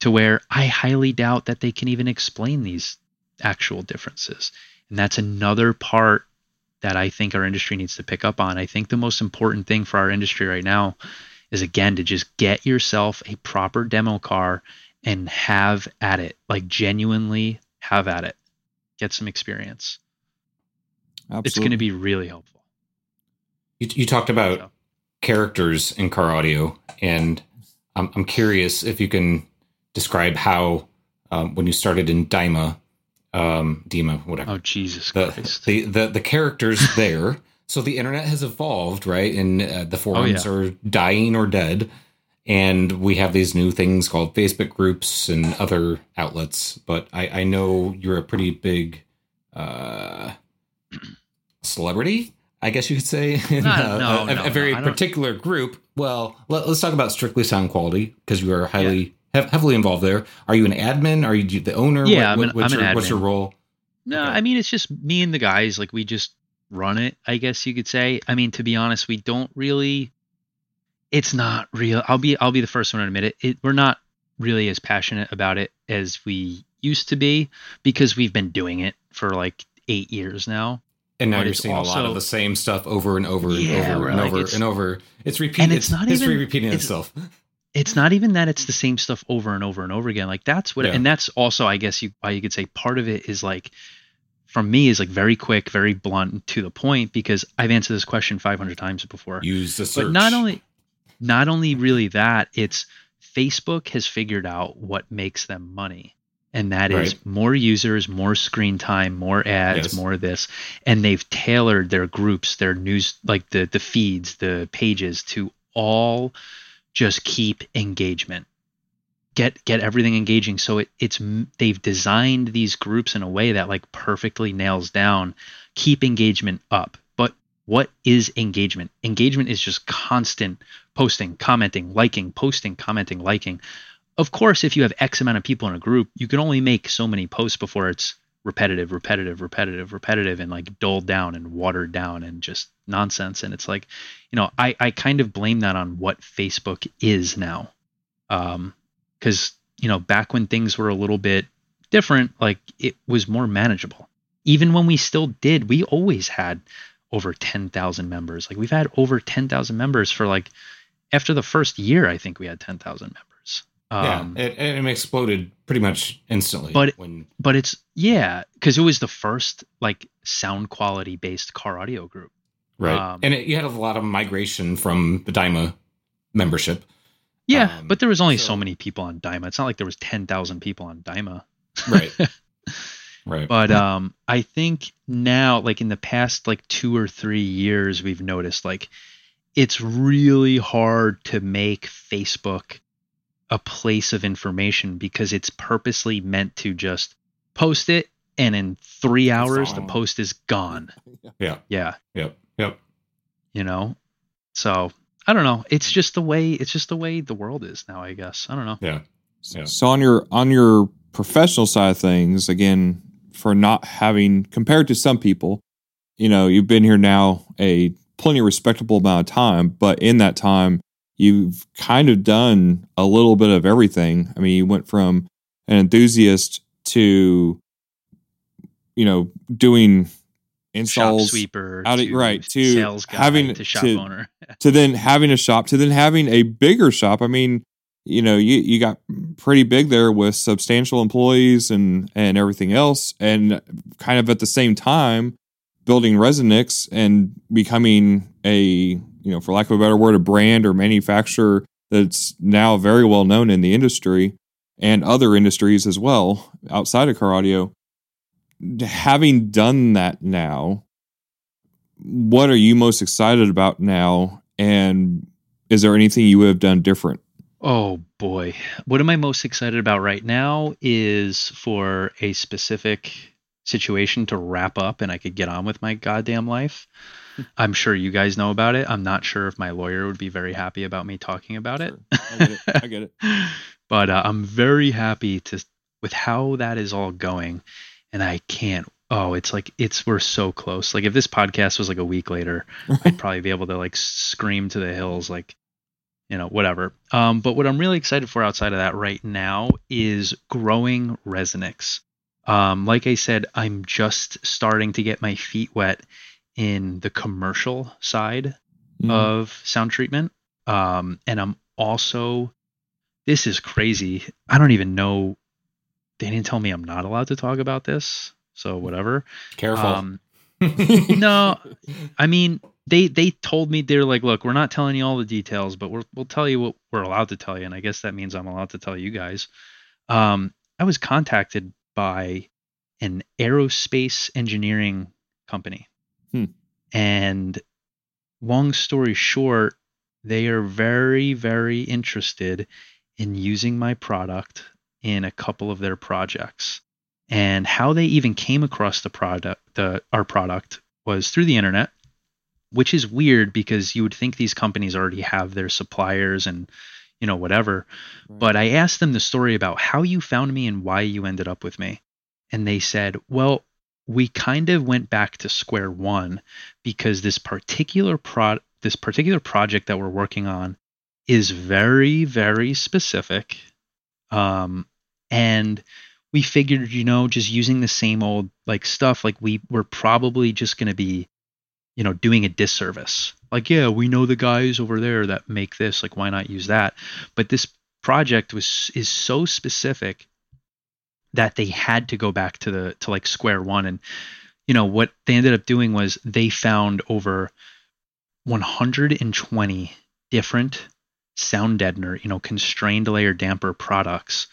to where i highly doubt that they can even explain these actual differences. And that's another part that i think our industry needs to pick up on. I think the most important thing for our industry right now is again to just get yourself a proper demo car and have at it like genuinely have at it. Get some experience. Absolutely. it's going to be really helpful you, you talked about So- characters in car audio, and I'm, I'm curious if you can describe how um, when you started in DIYMA, um, DIYMA, whatever, oh jesus the, christ the the the characters there. So the internet has evolved, right? And uh, the forums Oh, yeah. are dying or dead, and we have these new things called Facebook groups and other outlets. But I, I know you're a pretty big uh, celebrity, I guess you could say, in No, uh, no, a, no, a very particular group. Well, let, us talk about strictly sound quality because you are highly hev- heavily involved there. Are you an admin? Are you the owner? Yeah, What- I'm an- what- what's I'm an your, What's your role? no Okay. i mean it's just me and the guys like we just run it i guess you could say i mean to be honest we don't really it's not real i'll be i'll be the first one to admit it, it we're not really as passionate about it as we used to be because we've been doing it for like eight years now And now you're it's seeing a lot of the same stuff over and over and Yeah, over we're and like, over and over. It's repeating. And it's, it's not it's even- repeating it's- itself. it's not even that it's the same stuff over and over and over again. Like that's what, Yeah. and that's also, I guess you, why you could say part of it is like, from me is like very quick, very blunt and to the point because I've answered this question 500 times before. Use the search. but not only, not only really that, it's Facebook has figured out what makes them money. And that is Right. more users, more screen time, more ads, Yes. more of this. And they've tailored their groups, their news, like the, the feeds, the pages to all just keep engagement get get everything engaging so it it's they've designed these groups in a way that like perfectly nails down keep engagement up but what is engagement engagement is just constant posting commenting liking posting commenting liking of course if you have x amount of people in a group you can only make so many posts before it's repetitive repetitive repetitive repetitive and like dulled down and watered down and just nonsense. And it's like you know i i kind of blame that on what facebook is now. Um because you know back when things were a little bit different like it was more manageable. Even when we still did we always had over 10,000 members. Like we've had over 10,000 members for like after the first year i think we had 10,000 members yeah, um, it, it exploded pretty much instantly. But- when but it's yeah because it was the first like sound quality based car audio group right, um, and it, you had a lot of migration from the DIYMA membership. yeah Um, but there was only so, so- many people on DIYMA it's not like there was 10,000 people on DIYMA Right, right. but um i think now like in the past like two or three years we've noticed like it's really hard to make Facebook a place of information because it's purposely meant to just post it and in three hours the post is gone. Yeah. Yeah. Yep. Yep. You know? So I don't know. It's just the way it's just the way the world is now, I guess. I don't know. Yeah. Yeah. So on your on your professional side of things, again, for not having compared to some people, you know, you've been here now a plenty respectable amount of time, but in that time, you've kind of done a little bit of everything. I mean, you went from an enthusiast to, you know, doing Shop installs sweeper out of- to right, to sales guy having to shop to- owner. to then having a shop to then having a bigger shop. I mean, you know, you, you got pretty big there with substantial employees and and everything else, and kind of at the same time building Resonix and becoming a you know, for lack of a better word, a brand or manufacturer that's now very well known in the industry and other industries as well outside of car audio. Having done that now, what are you most excited about now? And is there anything you would have done different? Oh boy. What am I most excited about right now is for a specific situation to wrap up and I could get on with my goddamn life. I'm sure you guys know about it. I'm not sure if my lawyer would be very happy about me talking about it. I get it. I get it. but uh, I'm very happy to with how that is all going and I can't oh it's like it's we're so close. Like if this podcast was like a week later, I'd probably be able to like scream to the hills like you know whatever um, but what i'm really excited for outside of that right now is growing resonix um, like i said i'm just starting to get my feet wet in the commercial side Mm. of sound treatment um, and i'm also this is crazy i don't even know they didn't tell me i'm not allowed to talk about this so whatever Careful. um, no, I mean, they they told me they're like, look, we're not telling you all the details, but we're, we'll tell you what we're allowed to tell you, and I guess that means I'm allowed to tell you guys. Um, I was contacted by an aerospace engineering company. And long story short, they are very very interested in using my product in a couple of their projects. And how they even came across the product the our product was through the internet which is weird because you would think these companies already have their suppliers and you know whatever. But i asked them the story about how you found me and why you ended up with me. And they said well we kind of went back to square one because this particular pro this particular project that we're working on is very very specific um and we figured, you know, just using the same old like stuff, like we were probably just going to be, you know, doing a disservice. Like, yeah, we know the guys over there that make this. Like, why not use that? But this project was is so specific that they had to go back to the to like square one. And you know what they ended up doing was they found over 120 different sound deadener, you know, constrained layer damper products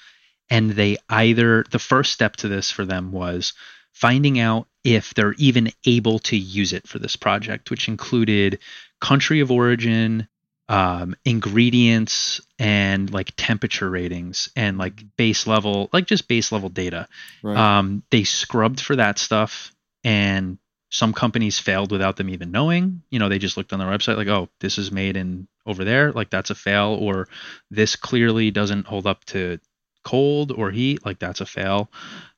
and they either the first step to this for them was finding out if they're even able to use it for this project which included country of origin um, ingredients and like temperature ratings and like base level like just base level data. Right. um, they scrubbed for that stuff and some companies failed without them even knowing. You know they just looked on their website like oh this is made in over there. Like that's a fail or this clearly doesn't hold up to cold or heat. Like that's a fail.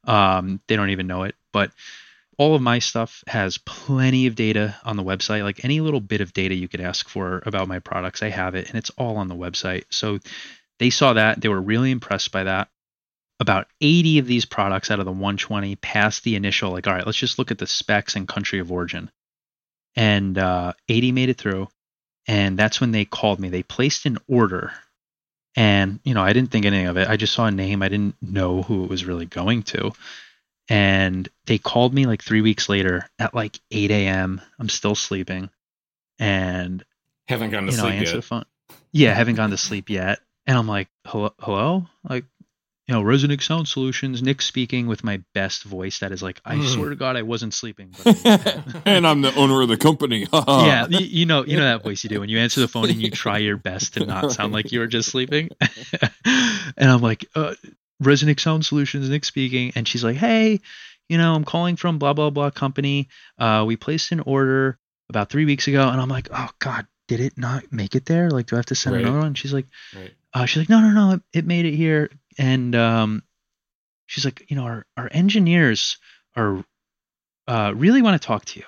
Um, they don't even know it. But all of my stuff has plenty of data on the website like any little bit of data you could ask for about my products i have it and it's all on the website. So they saw that they were really impressed by that. About 80 of these products out of the 120 passed the initial like all right let's just look at the specs and country of origin. And uh, 80 made it through and that's when they called me. They placed an order and you know i didn't think anything of it. I just saw a name. I didn't know who it was really going to and they called me like three weeks later at like 8 a.m i'm still sleeping and Haven't gone to you know sleep answer the yet. phone yeah haven't gone to sleep yet and i'm like hello hello like you know, Resonix Sound Solutions, Nick speaking with my best voice. That is like, I Mm. swear to God, I wasn't sleeping. And I'm the owner of the company. yeah, you, you know, you know that voice you do when you answer the phone and you try your best to not sound like you were just sleeping. and I'm like, uh, Resonix Sound Solutions, Nick speaking, and she's like, hey, you know, I'm calling from blah blah blah company. Uh, we placed an order about three weeks ago, and I'm like, oh God, did it not make it there? Like, do I have to send Right. another one? She's like, Right. uh, she's like, no, no, no, it, it made it here, and um, she's like, you know, our our engineers are uh really want to talk to you.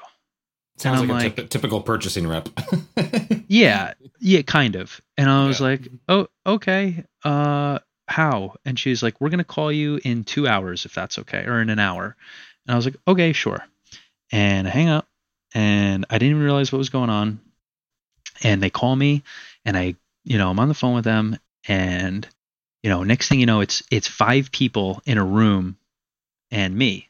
Sounds like a like- typ- typical purchasing rep. Yeah, yeah, kind of. And I was Yeah. like, oh, okay. Uh, how? And she's like, we're gonna call you in two hours if that's okay, or in an hour. And I was like, okay, sure. And I hang up, and I didn't even realize what was going on. And they call me, and I, you know, I'm on the phone with them, and you know, next thing you know, it's it's five people in a room, and me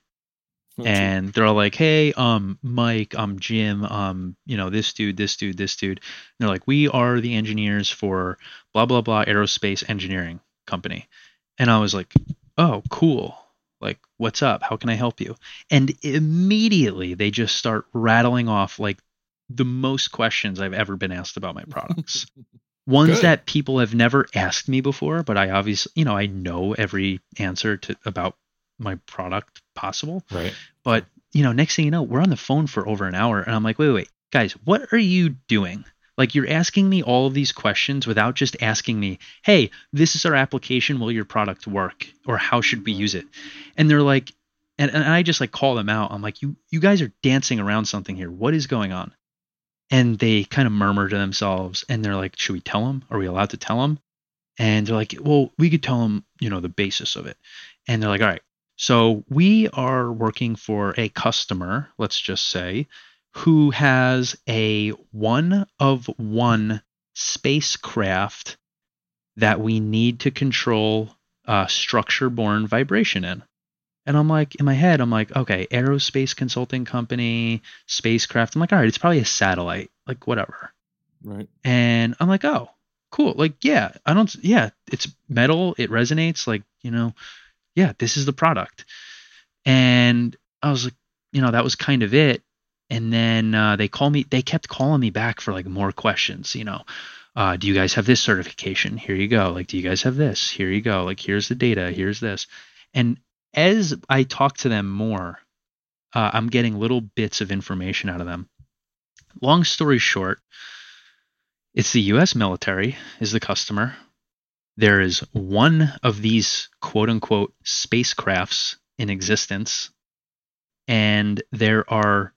and they're all like, "Hey, um, Mike, um, Jim, um, you know, this dude, this dude, this dude." And they're like, "We are the engineers for blah blah blah aerospace engineering company," and I was like, "Oh, cool." Like, what's up? How can I help you? And immediately they just start rattling off like the most questions I've ever been asked about my products. Ones Good. that people have never asked me before, but I obviously, you know, I know every answer to about my product possible. right. But you know, next thing you know, we're on the phone for over an hour, and I'm like, wait, wait, wait, guys, what are you doing? Like, you're asking me all of these questions without just asking me, hey, this is our application. Will your product work, or how should we use it? And they're like, and, and I just like call them out. I'm like, you, you guys are dancing around something here. What is going on? And they kind of murmur to themselves, and they're like, should we tell them? Are we allowed to tell them? And they're like, well, we could tell them, you know, the basis of it. And they're like, all right. So we are working for a customer, let's just say, who has a one of one spacecraft that we need to control uh, structure borne vibration in. And I'm like, in my head, I'm like, okay, aerospace consulting company, spacecraft. I'm like, all right, it's probably a satellite, like whatever. right. And I'm like, oh, cool. Like, yeah, I don't, yeah, it's metal. It resonates. Like, you know, yeah, this is the product. And I was like, you know, that was kind of it. And then uh, they call me, they kept calling me back for like more questions, you know. Uh, do you guys have this certification? Here you go. Like, do you guys have this? Here you go. Like, here's the data. Here's this. And as I talk to them more, uh, I'm getting little bits of information out of them. Long story short, it's the US military is the customer. There is one of these quote unquote spacecrafts in existence, and there are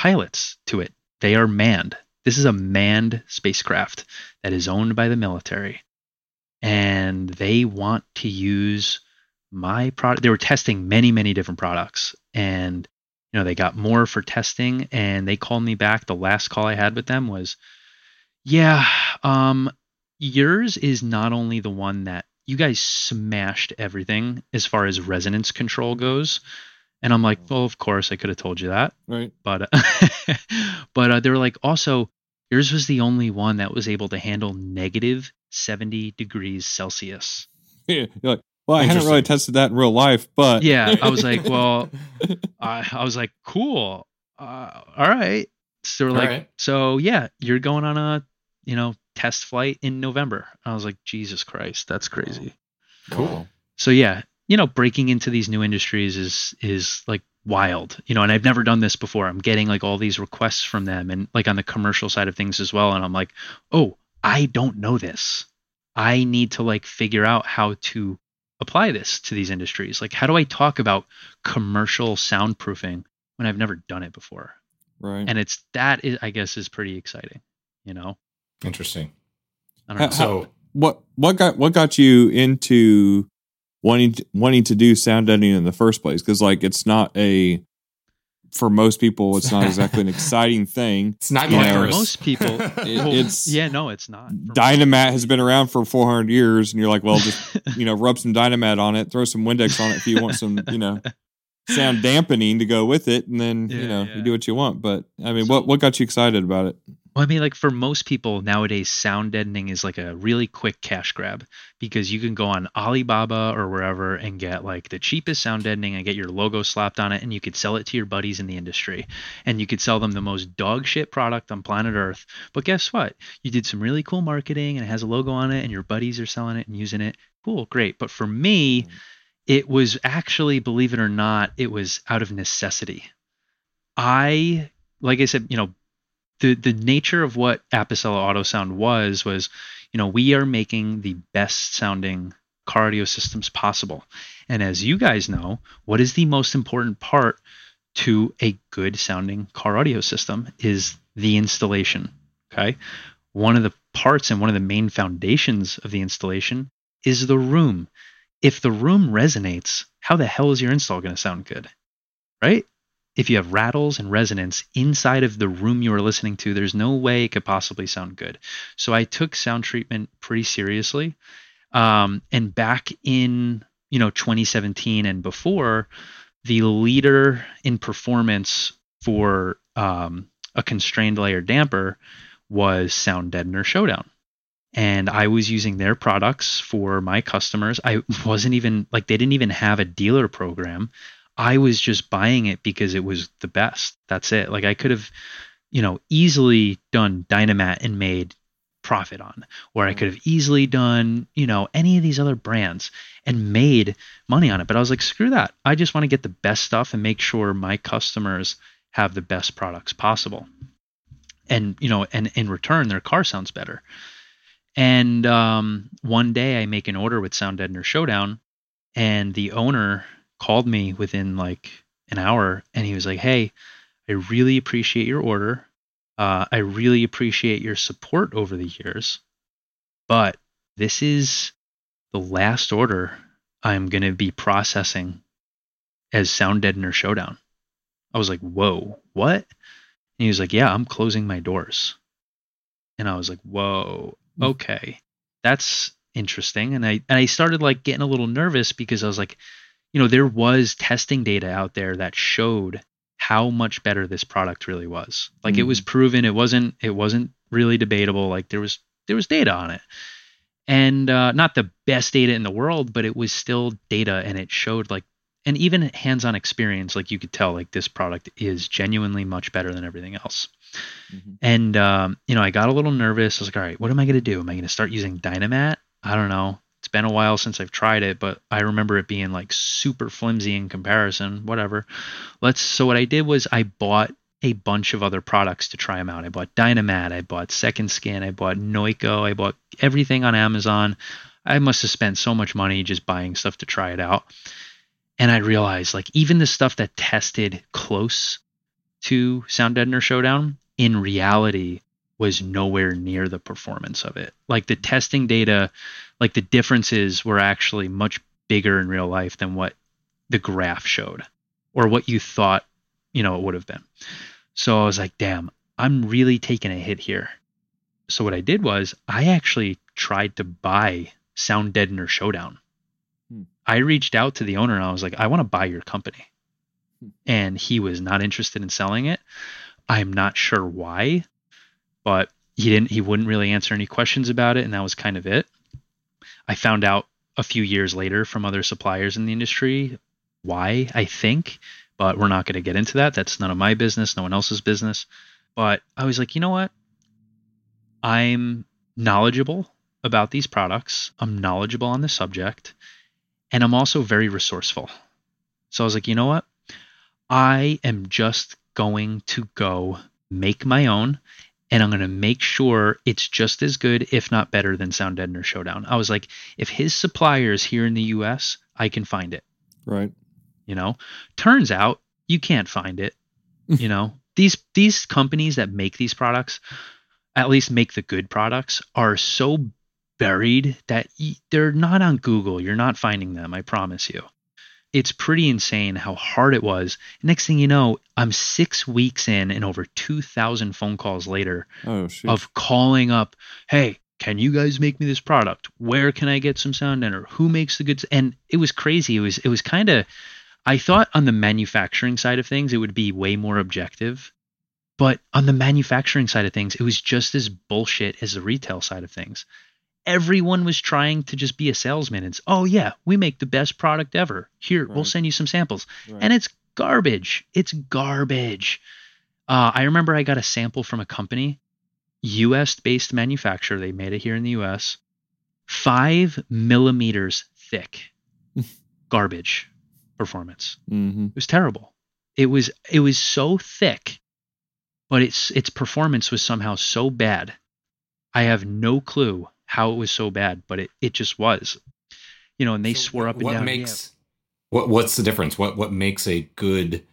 pilots to it. They are manned. This is a manned spacecraft that is owned by the military. And they want to use my product. They were testing many, many different products. And, you know, they got more for testing. And they called me back. The last call I had with them was, yeah, um, yours is not only the one that you guys smashed everything as far as resonance control goes. And I'm like, well, of course I could have told you that Right. but but uh, they were like also yours was the only one that was able to handle negative 70 degrees celsius Yeah. You're like, well, I hadn't really tested that in real life, but Yeah, I was like, well, I, I was like cool uh, all right so we're like right. so yeah you're going on a you know test flight in november i was like jesus christ that's crazy Cool. so yeah you know breaking into these new industries is is like wild you know and i've never done this before. I'm getting like all these requests from them and like on the commercial side of things as well and i'm like oh i don't know this. I need to like figure out how to apply this to these industries. Like how do i talk about commercial soundproofing when i've never done it before? Right. and it's that is i guess is pretty exciting you know? Interesting. i don't know. So what what got what got you into wanting to, wanting to do sound deadening in the first place? Because like it's not a for most people, it's not exactly an exciting thing. it's not You for most people It- it's yeah no it's not For most Dynamat has been around for 400 years, and you're like, well, just you know, rub some Dynamat on it, throw some Windex on it if you want some, you know, sound dampening to go with it, and then Yeah, you know yeah. you do what you want. But I mean, So- what what got you excited about it? Well, I mean, like for most people nowadays, sound deadening is like a really quick cash grab because you can go on Alibaba or wherever and get like the cheapest sound deadening and get your logo slapped on it, and you could sell it to your buddies in the industry, and you could sell them the most dog shit product on planet Earth. But guess what? You did some really cool marketing and it has a logo on it, and your buddies are selling it and using it. Cool, great. But for me, mm-hmm. it was actually, believe it or not, it was out of necessity. I, like I said, you know, the the nature of what Apicella Auto Sound was was, you know, we are making the best sounding car audio systems possible. And as you guys know, what is the most important part to a good sounding car audio system is the installation. Okay. One of the parts and one of the main foundations of the installation is the room. If the room resonates, how the hell is your install going to sound good? Right? If you have rattles and resonance inside of the room you are listening to, there's no way it could possibly sound good. So I took sound treatment pretty seriously. Um, and back in you know 2017 and before, the leader in performance for um, a constrained layer damper was Sound Deadener Showdown. And I was using their products for my customers. I wasn't even like they didn't even have a dealer program. I was just buying it because it was the best. That's it. Like I could have, you know, easily done Dynamat and made profit on, or I could have easily done, you know, any of these other brands and made money on it. But I was like, screw that. I just want to get the best stuff and make sure my customers have the best products possible. And, you know, and in return, their car sounds better. And um, one day I make an order with Sound Deadener Showdown, and the owner called me within like an hour and he was like, Hey, I really appreciate your order. Uh, I really appreciate your support over the years, but this is the last order I'm going to be processing as Sound Deadener Showdown. I was like, Whoa, what? And he was like, Yeah, I'm closing my doors. And I was like, Whoa, hmm. okay, that's interesting. And I and I started like getting a little nervous because I was like, you know, there was testing data out there that showed how much better this product really was. Like mm it was mm. proven. It wasn't. It wasn't really debatable. Like there was there was data on it, and uh, not the best data in the world, but it was still data, and it showed like, and even hands-on experience, like you could tell, like this product is genuinely much better than everything else. Mm-hmm. And um, you know, I got a little nervous. I was like, all right, what am I going to do? Am I going to start using Dynamat? I don't know been a while since I've tried it, but I remember it being like super flimsy in comparison. Whatever. Let's. So what I did was I bought a bunch of other products to try them out. I bought Dynamat, I bought Second Skin, I bought Noico, I bought everything on Amazon. I must have spent so much money just buying stuff to try it out. And I realized like even the stuff that tested close to Sound Deadener Showdown in reality was nowhere near the performance of it. Like the testing data like the differences were actually much bigger in real life than what the graph showed or what you thought, you know, it would have been. So I was like, damn, I'm really taking a hit here. So what I did was I actually tried to buy Sound Deadener Showdown. Hmm. I reached out to the owner and I was like, I want to buy your company. Hmm. And he was not interested in selling it. I'm not sure why, but he didn't he wouldn't really answer any questions about it and that was kind of it. I found out a few years later from other suppliers in the industry why, I think, but we're not going to get into that. That's none of my business, no one else's business. But I was like, you know what? I'm knowledgeable about these products, I'm knowledgeable on the subject, and I'm also very resourceful. So I was like, you know what? I am just going to go make my own and I'm going to make sure it's just as good, if not better, than Sound Deadener Showdown. I was like, if his supplier is here in the US, I can find it. Right. You know, turns out you can't find it. you know, these these companies that make these products, at least make the good products, are so buried that they're not on Google. You're not finding them. I promise you it's pretty insane how hard it was. Next thing you know, I'm six weeks in and over 2,000 phone calls later oh, of calling up, hey, can you guys make me this product? Where can I get some sound deadener? Who makes the goods? And it was crazy. It was it was kind of I thought on the manufacturing side of things it would be way more objective, But on the manufacturing side of things, it was just as bullshit as the retail side of things. Everyone was trying to just be a salesman. It's, oh, yeah, we make the best product ever. Here, we'll send you some samples. Right. And it's garbage. It's garbage. Uh, I remember I got a sample from a company, US based manufacturer. They made it here in the US, five millimeters thick. garbage performance. mm-hmm. It was terrible. It was it was so thick, but its its performance was somehow so bad. I have no clue how it was so bad, but it, it just was. You know, and they So swore up and what down. makes what what's the difference? What what makes a good.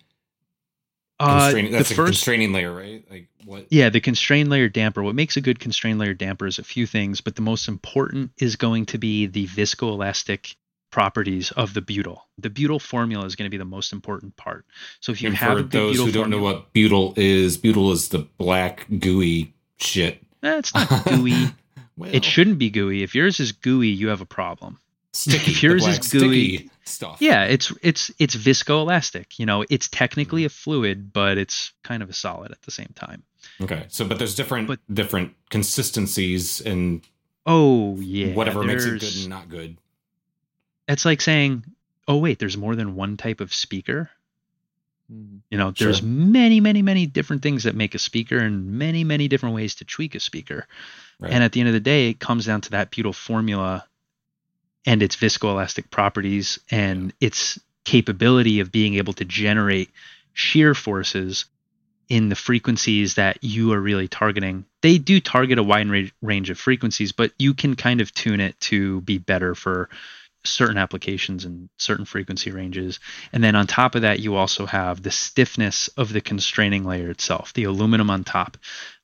Uh, constraining? the that's a first constraining layer, right? Like what? Yeah, the constrained layer damper. What makes a good constrained layer damper is a few things, but the most important is going to be the viscoelastic properties of the butyl. The butyl formula is going to be the most important part. So if you and have for those who don't know what butyl is, butyl is the black gooey shit. eh, it's not gooey. well, it shouldn't be gooey. If yours is gooey, you have a problem. sticky. if yours is gooey- sticky stuff. Yeah, it's it's it's viscoelastic. You know, it's technically Mm-hmm. a fluid, but it's kind of a solid at the same time. Okay. So, but there's different But- different consistencies and Oh yeah, whatever makes it good and not good. It's like saying, "Oh wait, there's more than one type of speaker." Mm-hmm. You know, there's Sure. many, many, many different things that make a speaker and many, many different ways to tweak a speaker. Right. And at the end of the day, it comes down to that butyl formula and its viscoelastic properties and its capability of being able to generate shear forces in the frequencies that you are really targeting. They do target a wide range of frequencies, but you can kind of tune it to be better for certain applications and certain frequency ranges. And then on top of that, you also have the stiffness of the constraining layer itself, the aluminum on top.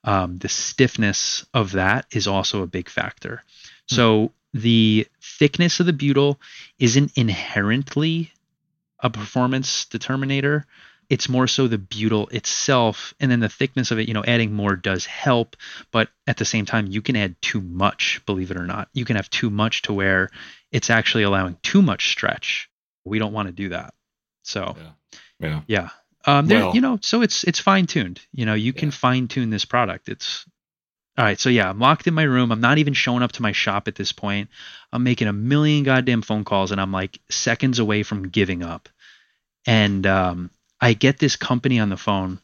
Um, the stiffness of that is also a big factor. So the thickness of the butyl isn't inherently a performance determinator. It's more so the butyl itself, and then the thickness of it. You know, adding more does help, but at the same time, you can add too much. Believe it or not, you can have too much to where it's actually allowing too much stretch. We don't want to do that. So yeah. yeah, um, there, Well- you know, so it's it's fine tuned. You know, you can Yeah. fine tune this product. It's all right. So yeah, I'm locked in my room. I'm not even showing up to my shop at this point. I'm making a million goddamn phone calls, and I'm like seconds away from giving up. And um, I get this company on the phone.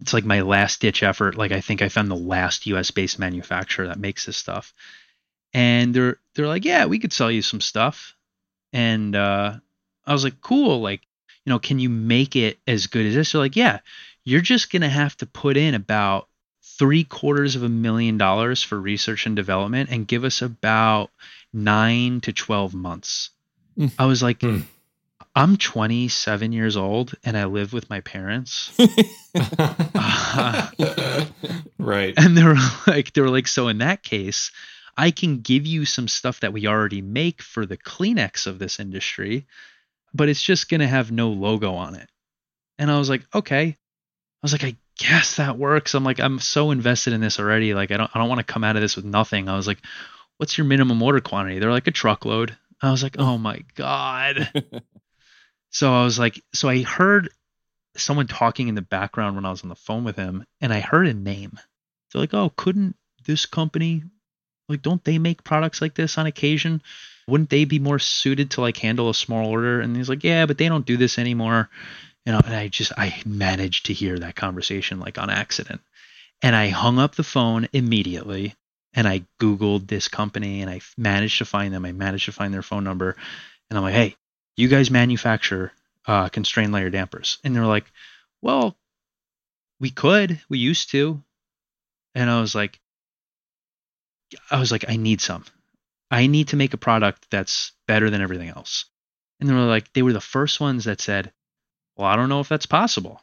It's like my last ditch effort. Like I think I found the last U.S. based manufacturer that makes this stuff, and they're they're like, yeah, we could sell you some stuff. And uh, I was like, cool. Like you know, can you make it as good as this? They're like, yeah, you're just going to have to put in about three quarters of a million dollars for research and development and give us about nine to 12 months. Hmm. I was like, Hmm. I'm 27 years old and I live with my parents. right. And they were like, they were like, so in that case, I can give you some stuff that we already make for the Kleenex of this industry, but it's just going to have no logo on it. And I was like, okay. I was like, I guess that works. I'm like, I'm so invested in this already. Like, I don't, I don't want to come out of this with nothing. I was like, what's your minimum order quantity? They're like a truckload. I was like, oh my God. So I was like, so I heard someone talking in the background when I was on the phone with him, and I heard a name. They're like, oh, couldn't this company, like, don't they make products like this on occasion? Wouldn't they be more suited to like handle a small order? And he's like, yeah, but they don't do this anymore. You know, and I just, I managed to hear that conversation like on accident. And I hung up the phone immediately and I Googled this company and I managed to find them. I managed to find their phone number. And I'm like, hey, you guys manufacture uh, constrained layer dampers. And they're like, well, we could, we used to. And I was like, I was like, I need some. I need to make a product that's better than everything else. And they were like, they were the first ones that said, well, I don't know if that's possible.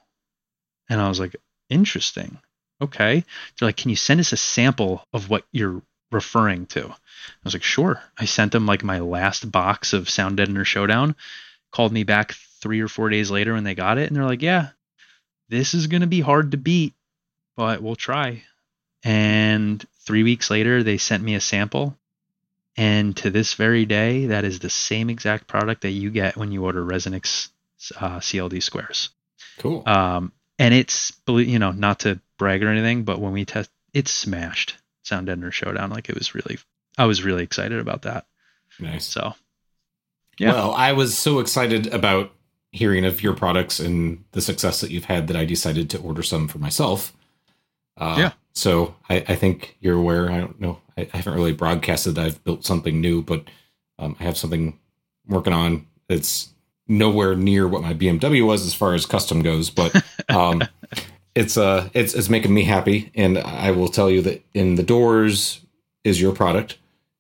And I was like, interesting. Okay. They're like, can you send us a sample of what you're referring to? I was like, sure. I sent them like my last box of Sound Deadener Showdown. Called me back three or four days later when they got it, and they're like, yeah, this is going to be hard to beat, but we'll try. And three weeks later, they sent me a sample. And to this very day, that is the same exact product that you get when you order Resonix uh, CLD squares. Cool. Um, and it's you know not to brag or anything, but when we test, it smashed Sound Deadener Showdown. Like it was really, I was really excited about that. Nice. So Yeah. Well, I was so excited about hearing of your products and the success that you've had that I decided to order some for myself. Uh, Yeah. So I, I think you're aware. I don't know. I, I haven't really broadcasted that I've built something new, but um, I have something working on. It's nowhere near what my BMW was as far as custom goes, but um, it's uh it's it's making me happy. And I will tell you that in the doors is your product,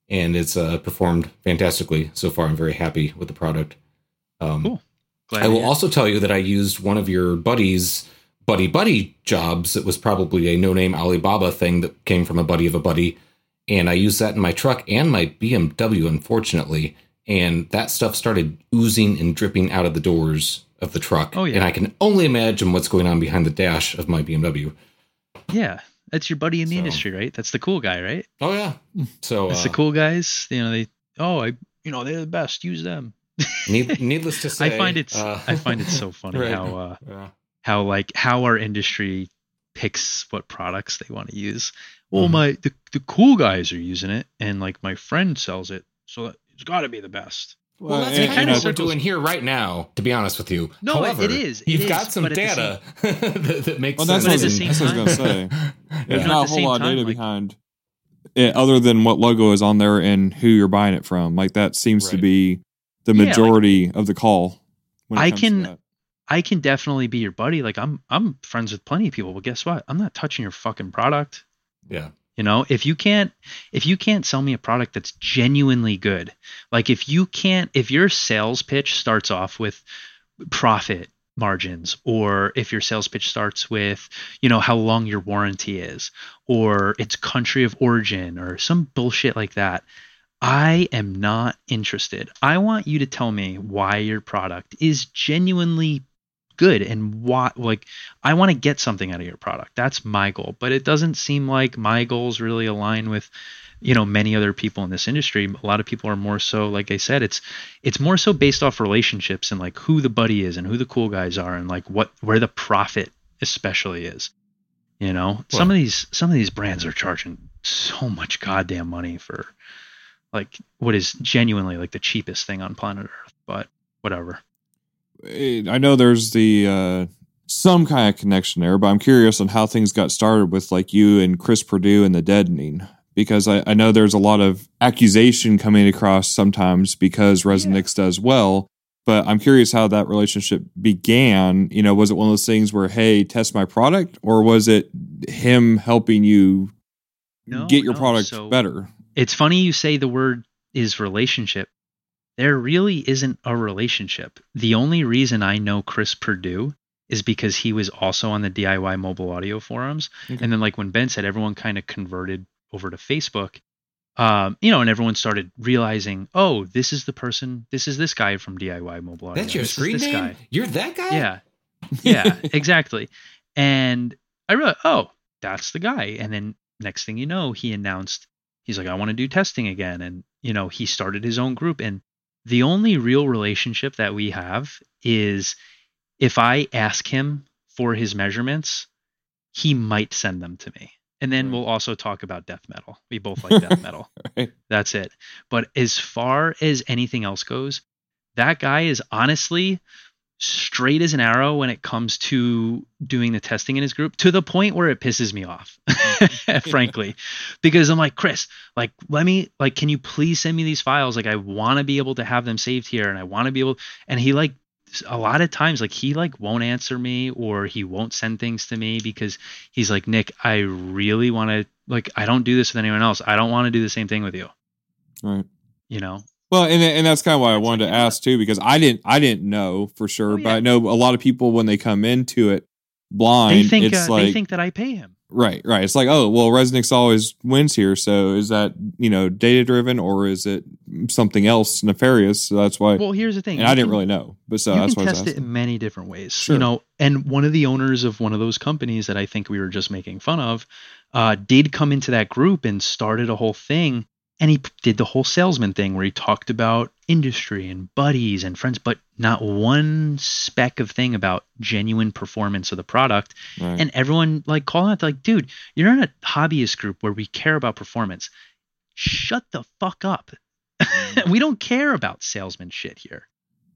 and it's uh, performed fantastically so far. I'm very happy with the product. Um, Cool. Glad I will also tell you that I used one of your buddies' buddy buddy jobs. It was probably a no name Alibaba thing that came from a buddy of a buddy. And I used that in my truck and my BMW, unfortunately. And that stuff started oozing and dripping out of the doors of the truck. Oh, yeah. And I can only imagine what's going on behind the dash of my BMW. yeah, that's your buddy in the So- industry, right? That's the cool guy, right? Oh, yeah. So, That's uh, the cool guys. You know, they oh, I you know they're the best. Use them. need, needless to say, I find it's uh, I find it so funny right. how uh, yeah. How like how our industry picks what products they want to use. Well, Mhm. my the, the cool guys are using it, and like my friend sells it, so it's got to be the best. Well, that's and- kind of what we're doing here right now, to be honest with you. No, However, it is, it You've is, got some but at the data that, that makes Well, that's But what, sense. that's what I was going to say. Yeah. There's at not a whole lot of data like- behind it, other than what logo is on there and who you're buying it from. Like that seems to be the Yeah, like- majority of the call. when it I comes to can- that. I can definitely be your buddy. Like I'm I'm friends with plenty of people, but guess what? I'm not touching your fucking product. Yeah. You know, if you can't if you can't sell me a product that's genuinely good, like if you can't if your sales pitch starts off with profit margins or if your sales pitch starts with, you know, how long your warranty is or its country of origin or some bullshit like that, I am not interested. I want you to tell me why your product is genuinely good and why like I want to get something out of your product. That's my goal. But it doesn't seem like my goals really align with you know many other people in this industry. A lot of people are more so like I said it's it's more so based off relationships and like who the buddy is and who the cool guys are and like what where the profit especially is. You know, some of these some of these brands are charging so much goddamn money for like what is genuinely like the cheapest thing on planet Earth, but whatever. It- I know there's the uh, some kind of connection there, but I'm curious on how things got started with like you and Chris Purdue and the deadening. Because I, I know there's a lot of accusation coming across sometimes because Resonix does well, but I'm curious how that relationship began. You know, was it one of those things where, hey, test my product, or was it him helping you No, get your no, product so- better? It's funny you say the word is relationship. There really isn't a relationship. The only reason I know Chris Purdue is because he was also on the DIY mobile audio forums. Okay. And then like when Ben said everyone kind of converted over to Facebook, um, you know, and everyone started realizing, oh, this is the person, this is this guy from DIY mobile audio. That's your This screen name? guy. You're that guy? Yeah. Yeah, exactly. And I realized, oh, that's the guy. And then next thing you know, he announced he's like, I want to do testing again. And, you know, he started his own group. And the only real relationship that we have is if I ask him for his measurements, he might send them to me. And then Right. we'll also talk about death metal. We both like death metal. Right. That's it. But as far as anything else goes, that guy is honestly straight as an arrow when it comes to doing the testing in his group to the point where it pisses me off frankly. Because i'm like chris like let me like can you please send me these files? Like i want to be able to have them saved here and i want to be able and he like a lot of times like he like won't answer me or he won't send things to me because he's like nick i really want to like i don't do this with anyone else. I don't want to do the same thing with you. Right. you know Well, and and that's kind of why I wanted to ask too, because I didn't I didn't know for sure, Oh, but. I know a lot of people when they come into it they blind, think it's uh, like they think that i pay him right, right. It's like oh well, Resonix always wins here, so is that you know data driven or is it something else nefarious? So that's why, well here's the thing and I didn't can- really know, but so you that's can test it in many different ways Sure. you know and one of the owners of one of those companies that i think we were just making fun of uh, did come into that group and started a whole thing And he did the whole salesman thing where he talked about industry and buddies and friends, but not one speck of thing about genuine performance of the product. Right. And everyone like calling out like, dude, you're in a hobbyist group where we care about performance. Shut the fuck up. we don't care about salesman shit here.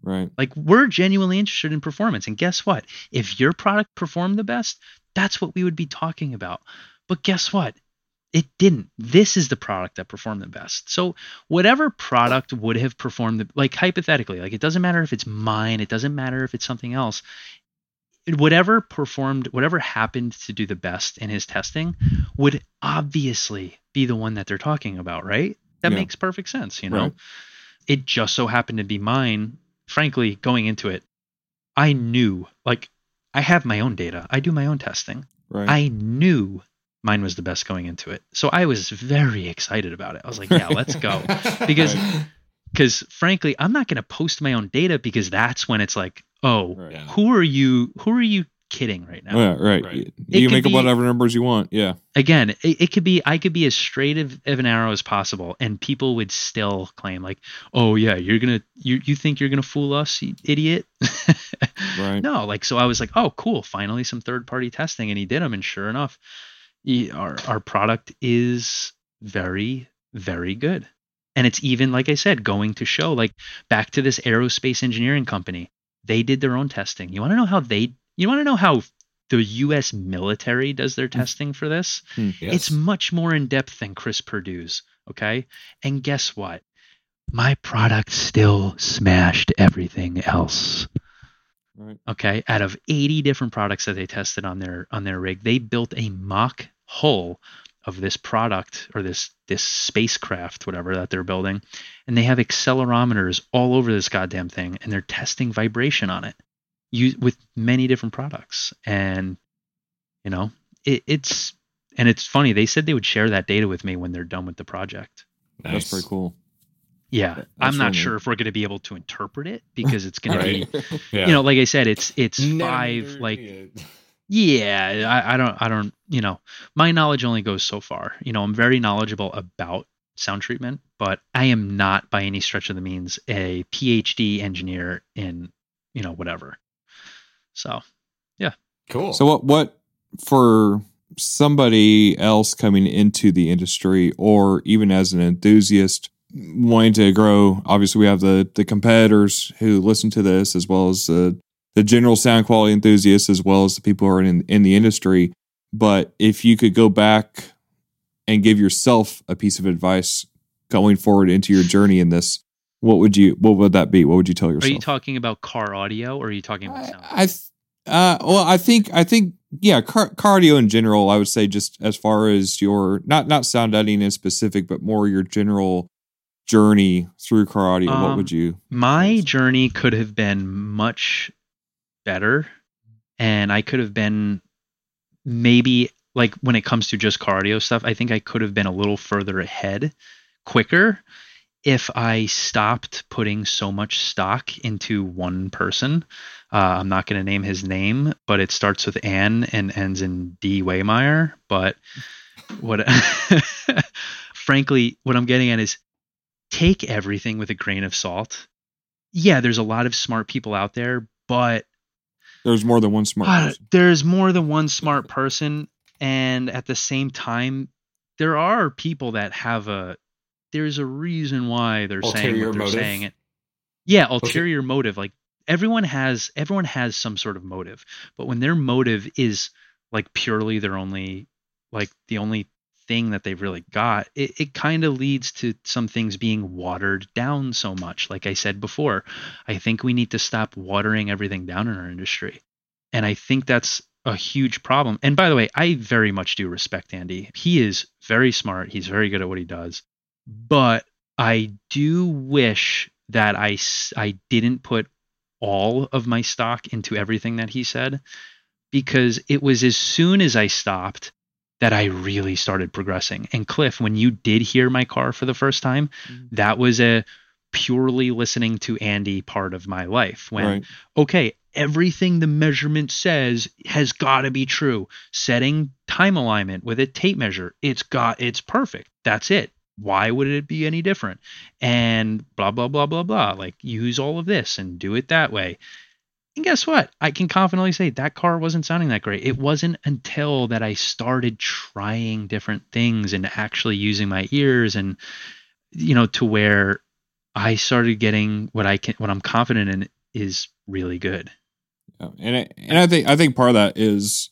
right. Like we're genuinely interested in performance. And guess what? If your product performed the best, that's what we would be talking about. But guess what? It didn't. This is the product that performed the best. So whatever product would have performed the, like hypothetically, like it doesn't matter if it's mine, it doesn't matter if it's something else. Whatever performed, whatever happened to do the best in his testing would obviously be the one that they're talking about, right? That Yeah. makes perfect sense, you know? Right. It just so happened to be mine. Frankly, going into it, I knew, like, I have my own data. I do my own testing. Right. I knew mine was the best going into it. So I was very excited about it. I was like, yeah, let's go. Because Right. because frankly, I'm not going to post my own data because that's when it's like, oh, Right. Who are you who are you kidding right now? Yeah, right. Right. You, It you could make up whatever numbers you want. Yeah. Again, it, it could be I could be as straight of, of an arrow as possible and people would still claim like, "Oh yeah, you're going to you you think you're going to fool us, you idiot?" Right. No, like so I was like, "Oh, cool, finally some third-party testing." And he did them and sure enough, he, our our product is very very good. And it's even like I said, going to show like back to this aerospace engineering company. They did their own testing. You want to know how they you want to know how the US military does their hmm. testing for this? Hmm, yes. It's much more in depth than Chris Purdue's. Okay. And guess what? My product still smashed everything else. Right. Okay. Out of 80 different products that they tested on their on their rig, they built a mock hull of this product or this this spacecraft, whatever that they're building, and they have accelerometers all over this goddamn thing, and they're testing vibration on it, you with many different products, and you know it, it's and it's funny. They said they would share that data with me when they're done with the project. Nice. That's pretty cool. Yeah, That's I'm not really sure if we're going to be able to interpret it because it's going Right. to be, Yeah. you know, like I said, it's it's five like yeah. yeah, I, I don't, I don't, you know, my knowledge only goes so far. You know, I'm very knowledgeable about sound treatment, but I am not by any stretch of the means a PhD engineer in, you know, whatever. So, yeah Cool. So what what for somebody else coming into the industry or even as an enthusiast wanting to grow, obviously we have the the competitors who listen to this as well as the the general sound quality enthusiasts as well as the people who are in in the industry. But if you could go back and give yourself a piece of advice going forward into your journey in this, what would you what would that be? What would you tell yourself? are you talking about car audio or are you talking about I, sound? I th- uh, well, I think, I think, yeah, car- cardio in general. I would say just as far as your not not sound deadening in specific, but more your general journey through car audio. what Um, would you? my journey could have been much better and i could have been maybe like when it comes to just car audio stuff i think i could have been a little further ahead quicker if i stopped putting so much stock into one person uh, i'm not going to name his name but it starts with ann and ends in d Wehmeier but what frankly what i'm getting at is take everything with a grain of salt yeah, there's a lot of smart people out there, but There's more than one smart uh, person. there's more than one smart person. And at the same time, there are people that have a, there's a reason why they're saying what they're motive? saying it. Yeah, ulterior motive. Like everyone has, everyone has some sort of motive, but when their motive is like purely their only, like the only thing that they've really got, it, it kind of leads to some things being watered down so much. Like I said before, I think we need to stop watering everything down in our industry. And I think that's a huge problem. And by the way, I very much do respect Andy. He is very smart, he's very good at what he does. But I do wish that I, I didn't put all of my stock into everything that he said because it was as soon as I stopped that I really started progressing. And Cliff, when you did hear my car for the first time, Mhm. that was a purely listening to Andy part of my life. When right. okay, everything the measurement says has got to be true. Setting time alignment with a tape measure, it's got it's perfect. That's it. why would it be any different? And blah blah blah blah blah. Like use all of this and do it that way. And guess what? I can confidently say that car wasn't sounding that great. It wasn't until that I started trying different things and actually using my ears and you know to where I started getting what I can what I'm confident in is really good. And I, and I think I think part of that is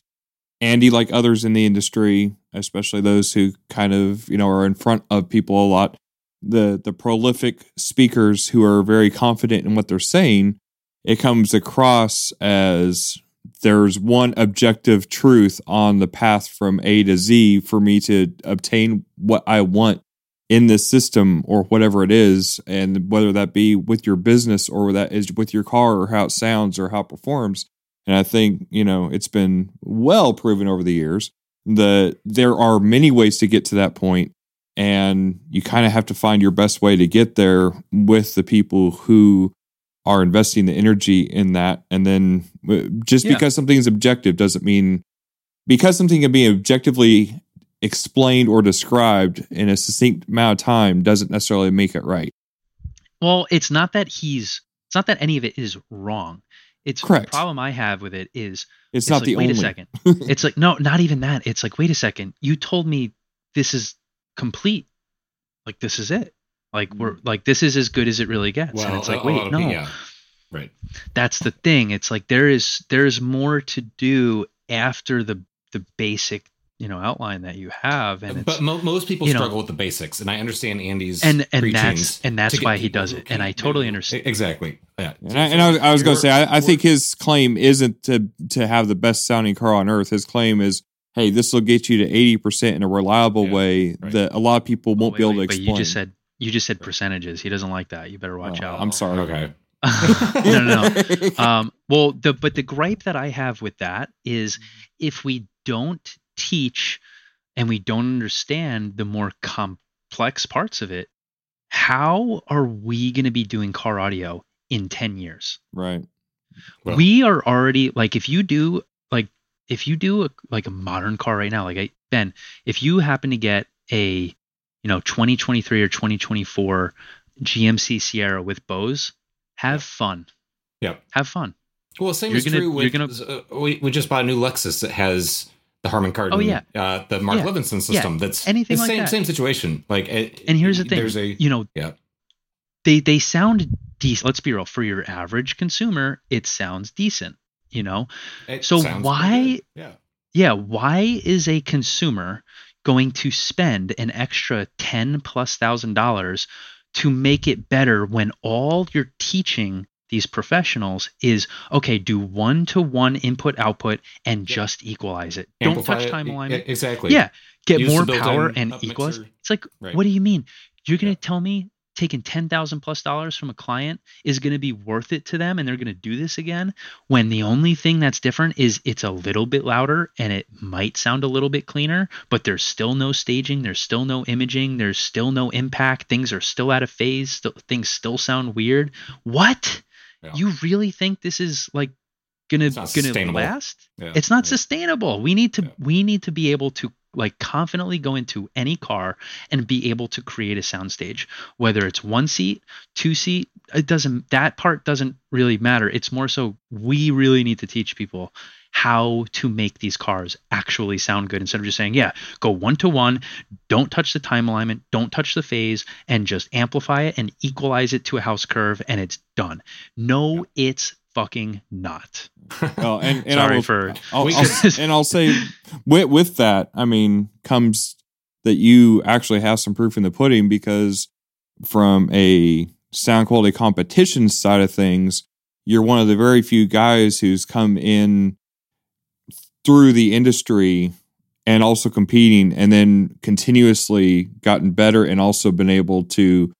Andy, like others in the industry, especially those who kind of you know are in front of people a lot, the the prolific speakers who are very confident in what they're saying, it comes across as there's one objective truth on the path from A to Z for me to obtain what I want in this system or whatever it is, and whether that be with your business or that is with your car or how it sounds or how it performs. And I think, you know, it's been well proven over the years that there are many ways to get to that point, and you kind of have to find your best way to get there with the people who are investing the energy in that. And then uh, just Yeah. because something is objective doesn't mean because something can be objectively explained or described in a succinct amount of time doesn't necessarily make it right. Well, it's not that he's it's not that any of it is wrong. It's Correct. the problem I have with it is It's, it's not like, the wait only. a second. it's like no, not even that. It's like wait a second. You told me this is complete. Like this is it. Like we're mm-hmm. like this is as good as it really gets. and it's like a lot wait, of no. yeah, right. That's the thing. It's like there is there's more to do after the the basic, you know, outline that you have and it's But mo- most people you know- struggle with the basics, and I understand Andy's and and that's and that's why he does it. And I totally understand. exactly. Yeah, And I, and I, was- I was going to say, I, I think his claim isn't to to have the best sounding car on earth. His claim is, hey, this will get you to eighty percent in a reliable Yeah, way right. that a lot of people won't Oh, be able wait, to But you just said you just said percentages. He doesn't like that. You better watch Oh, out. I'm sorry. okay. no, no, no. Um, well, the but the gripe that I have with that is if we don't teach and we don't understand the more complex parts of it, how are we going to be doing car audio in 10 years? right. Well- we are already like if you do like if you do a, like a modern car right now like I, Ben, if you happen to get a you know 2023 or 2024 GMC Sierra with Bose, have fun. Yep. Have fun. Well, same You're is gonna- true with. gonna- uh, we, we just bought a new Lexus that has the Harman Kardon. Oh, yeah. uh, the Mark Yeah. Levinson system. That's Anything the like same that. same situation. Like, it, And here's the thing, There's a you know, yeah. they they sound decent. Let's be real. For your average consumer, it sounds decent. You know, it So why- Yeah. yeah. Why is a consumer going to spend an extra ten plus thousand dollars to make it better when all you're teaching these professionals is okay, do one to one input output and Yeah. just equalize it. Don't touch time alignment. Exactly. Yeah, get Use more power and equalize. mixer. It's like, Right. what do you mean? You're gonna Yeah. tell me taking ten thousand plus dollars from a client is gonna be worth it to them, and they're gonna do this again when the only thing that's different is it's a little bit louder and it might sound a little bit cleaner, but there's still no staging, there's still no imaging, there's still no impact. Things are still out of phase. Still, things still sound weird. What? Yeah. You really think this is like gonna gonna last? Yeah. It's not Yeah. sustainable. We need to we need to be able to like confidently go into any car and be able to create a soundstage, whether it's one seat, two seat. It doesn't. That part doesn't really matter. It's more so we really need to teach people how to make these cars actually sound good instead of just saying, yeah, go one to one, don't touch the time alignment, don't touch the phase, and just amplify it and equalize it to a house curve, and it's done. No, it's fucking not. Oh, and, and I Sorry will- for I'll, I'll- and I'll say with, with that, I mean, comes that you actually have some proof in the pudding because from a sound quality competition side of things, you're one of the very few guys who's come in through the industry and also competing and then continuously gotten better and also been able to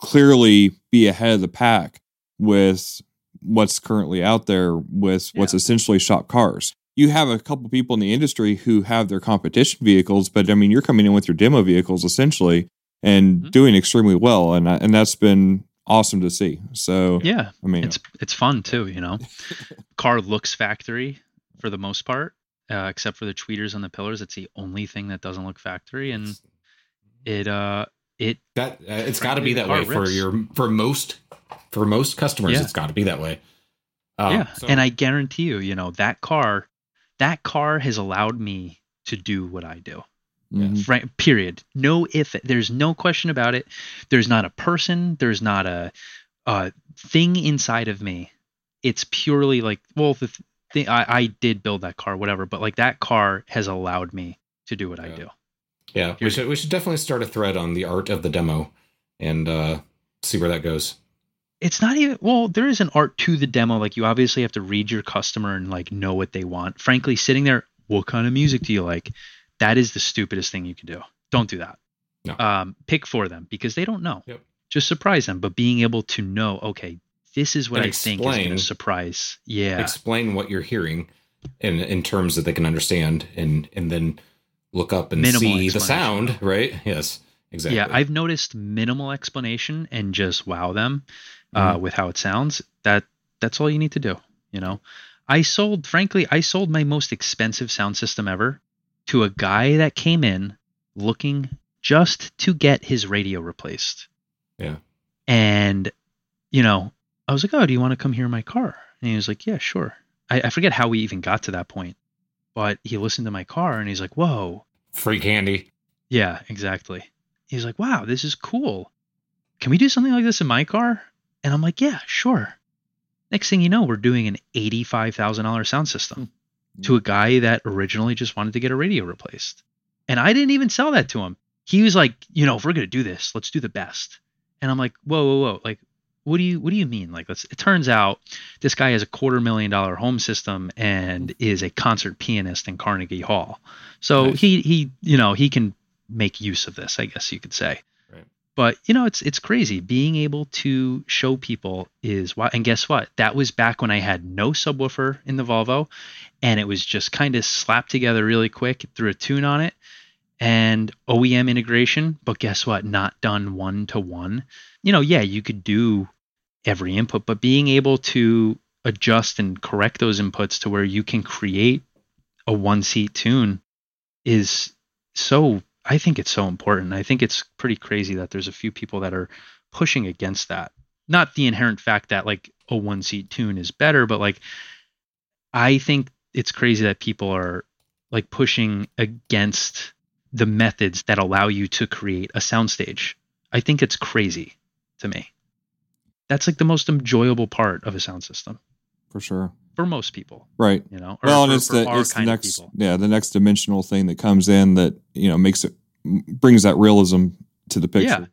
clearly be ahead of the pack with what's currently out there with what's essentially shop cars. You have a couple people in the industry who have their competition vehicles, but I mean, you're coming in with your demo vehicles essentially and Mhm. doing extremely well, and and that's been awesome to see. So yeah. I mean, it's it's fun too you know car looks factory for the most part uh, except for the tweeters on the pillars it's the only thing that doesn't look factory and it uh it that uh, it's got to be that way for your for most for most customers. Yeah. It's got to be that way. Um, yeah, so- and I guarantee you, you know, that car, that car has allowed me to do what I do. Mhm. Right, period. No if. There's no question about it. There's not a person. There's not a, a thing inside of me. It's purely like, well, the thing I, I did build that car, whatever. But like that car has allowed me to do what I do. Yeah, we should we should definitely start a thread on the art of the demo and uh, see where that goes. It's not even well. There is an art to the demo. Like you obviously have to read your customer and like know what they want. Frankly, sitting there, what kind of music do you like? That is the stupidest thing you can do. Don't do that. No. Um, pick for them because they don't know. Yep. Just surprise them. But being able to know, okay, this is what And I think is going to surprise. Yeah. Explain what you're hearing in in terms that they can understand, and and then look up and Minimal see the sound. Right? Yes, exactly. Yeah, I've noticed minimal explanation and just wow them uh, Mm-hmm. with how it sounds. That that's all you need to do. You know, I sold, frankly, I sold my most expensive sound system ever to a guy that came in looking just to get his radio replaced. Yeah. And you know, I was like, "Oh, do you want to come hear my car?" And he was like, "Yeah, sure." I, I forget how we even got to that point, but he listened to my car and he's like, "Whoa." free candy. Yeah, exactly. He's like, wow, this is cool. Can we do something like this in my car? And I'm like, yeah, sure. Next thing you know, we're doing an $85,000 sound system hmm. to a guy that originally just wanted to get a radio replaced. And I didn't even sell that to him. He was like, you know, if we're going to do this, let's do the best. And I'm like, whoa, whoa, whoa. Like, what do you what do you mean? Like, let's it turns out this guy has a quarter million dollar home system and is a concert pianist in Carnegie Hall. So Nice. he he you know, he can make use of this, I guess you could say. Right. But you know, it's it's crazy. Being able to show people is why and guess what? That was back when I had no subwoofer in the Volvo and it was just kind of slapped together really quick, threw a tune on it and OEM integration, but guess what? Not done one to one. You know, yeah, you could do every input, but being able to adjust and correct those inputs to where you can create a one seat tune is so I think it's so important. I think it's pretty crazy that there's a few people that are pushing against that. Not the inherent fact that like a one seat tune is better, but like I think it's crazy that people are like pushing against the methods that allow you to create a soundstage. I think it's crazy to me. That's like the most enjoyable part of a sound system for sure. for most people, Right. you know. well, for- and it's for the it's the next yeah the next dimensional thing that comes in that you know makes it brings that realism to the picture. Yeah.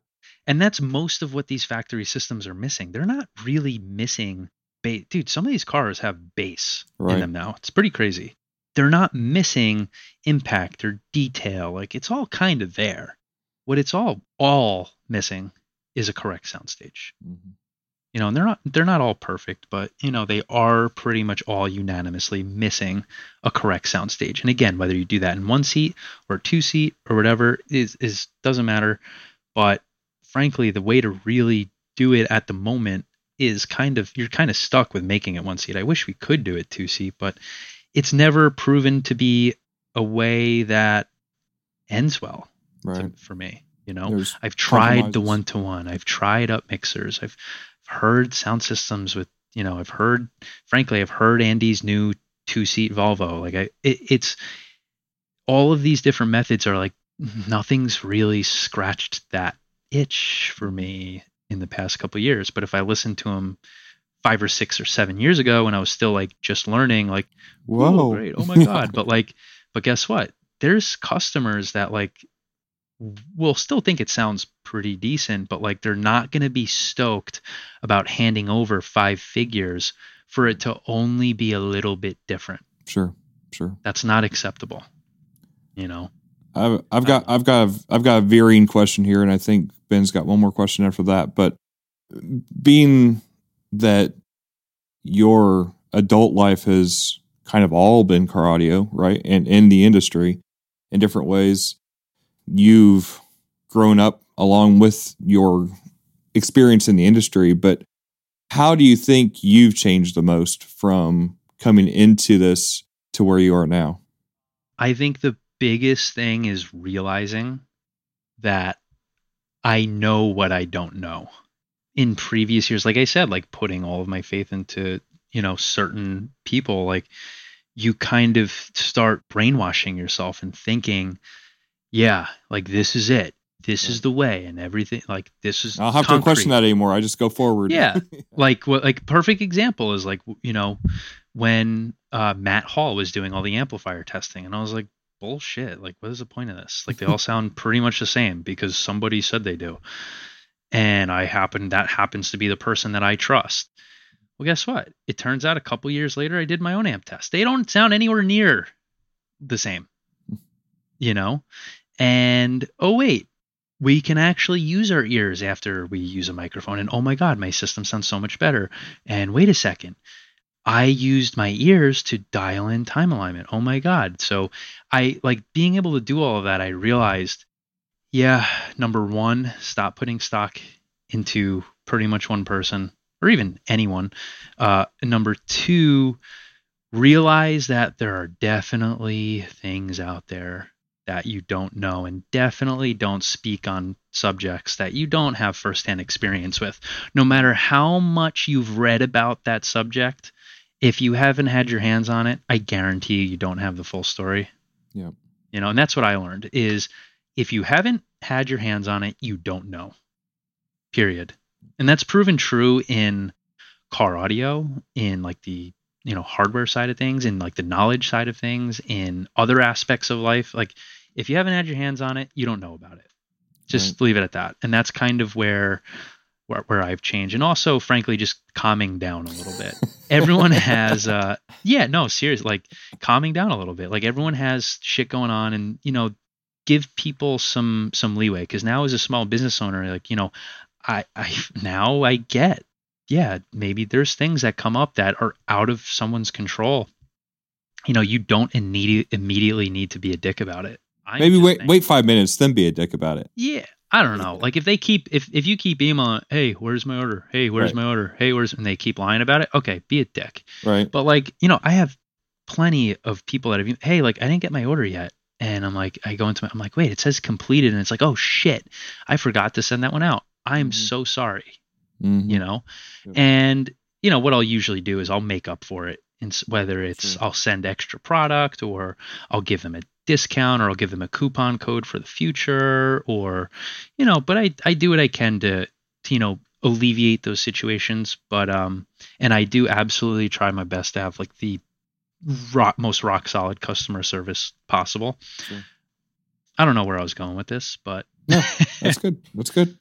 And that's most of what these factory systems are missing. They're not really missing bass. Dude, some of these cars have bass Right. in them now. It's pretty crazy. They're not missing impact or detail. Like it's all kind of there. What it's all all missing is a correct soundstage. Mhm. You know, and they're not they're not all perfect, but you know, they are pretty much all unanimously missing a correct soundstage. And again, whether you do that in one seat or two seat or whatever is is doesn't matter. But frankly, the way to really do it at the moment is kind of you're kind of stuck with making it one seat. I wish we could do it two seat, but it's never proven to be a way that ends well to- for me. You know, There's I've tried the one to one. I've tried up mixers. I've heard sound systems with you know. I've heard, frankly, I've heard Andy's new two seat Volvo. Like I, it, it's all of these different methods are like nothing's really scratched that itch for me in the past couple of years. But if I listened to him five or six or seven years ago when I was still like just learning, like. Whoa, great. Oh my god. but like but guess what? There's customers that like will still think it sounds pretty decent, but like they're not going to be stoked about handing over five figures for it to only be a little bit different. Sure. Sure. That's not acceptable. You know. I've I've got I've got a, I've got a varying question here, and I think Ben's got one more question after that. But being that your adult life has kind of all been car audio, right, and in the industry in different ways, you've grown up along with your experience in the industry. But how do you think you've changed the most from coming into this to where you are now? I think the biggest thing is realizing that I know what I don't know. In previous years, like I said, like putting all of my faith into, you know, certain people, like you kind of start brainwashing yourself and thinking, yeah, like this is it. This is the way and everything like this is I don't have concrete. to question that anymore. I just go forward. Yeah. like what like perfect example is like you know when uh, Matt Hall was doing all the amplifier testing and I was like bullshit like what is the point of this like they all sound pretty much the same because somebody said they do and I happen that happens to be the person that I trust well guess what it turns out a couple years later I did my own amp test they don't sound anywhere near the same you know and oh wait we can actually use our ears after we use a microphone. And oh my god my system sounds so much better. And wait a second. I used my ears to dial in time alignment. Oh my god. So i like being able to do all of that i realized yeah number one stop putting stock into pretty much one person or even anyone. Uh, number two realize that there are definitely things out there that you don't know and definitely don't speak on subjects that you don't have firsthand experience with. No matter how much you've read about that subject, if you haven't had your hands on it, I guarantee you, you don't have the full story. Yeah. You know, and that's what I learned is if you haven't had your hands on it, you don't know. Period. And that's proven true in car audio, in like the you know hardware side of things and like the knowledge side of things in other aspects of life like if you haven't had your hands on it you don't know about it. Just leave it at that. And that's kind of where where, where i've changed. And also frankly just calming down a little bit. Everyone has uh yeah no seriously like calming down a little bit. Like everyone has shit going on and you know give people some some leeway. Because now as a small business owner like you know i i now i get yeah, maybe there's things that come up that are out of someone's control. You know, you don't immediately immediately need to be a dick about it. I'm Maybe wait saying- wait five minutes, then be a dick about it. Yeah, I don't know. Like if they keep if if you keep emailing, hey, where's my order? Hey, where's Right. my order? Hey, where's and they keep lying about it. Okay, be a dick. Right. But like, you know, I have plenty of people that have, hey, like I didn't get my order yet. And I'm like, I go into my, I'm like, wait, it says completed. And it's like, oh shit, I forgot to send that one out. I'm Mhm. so sorry, Mhm. you know? Yeah. And, you know, what I'll usually do is I'll make up for it. And whether it's Sure. I'll send extra product or I'll give them a discount or I'll give them a coupon code for the future or, you know, but I, I do what I can to, to, you know, alleviate those situations. But, um, and I do absolutely try my best to have like the rock, most rock solid customer service possible. Sure. I don't know where I was going with this, but That's good. That's good.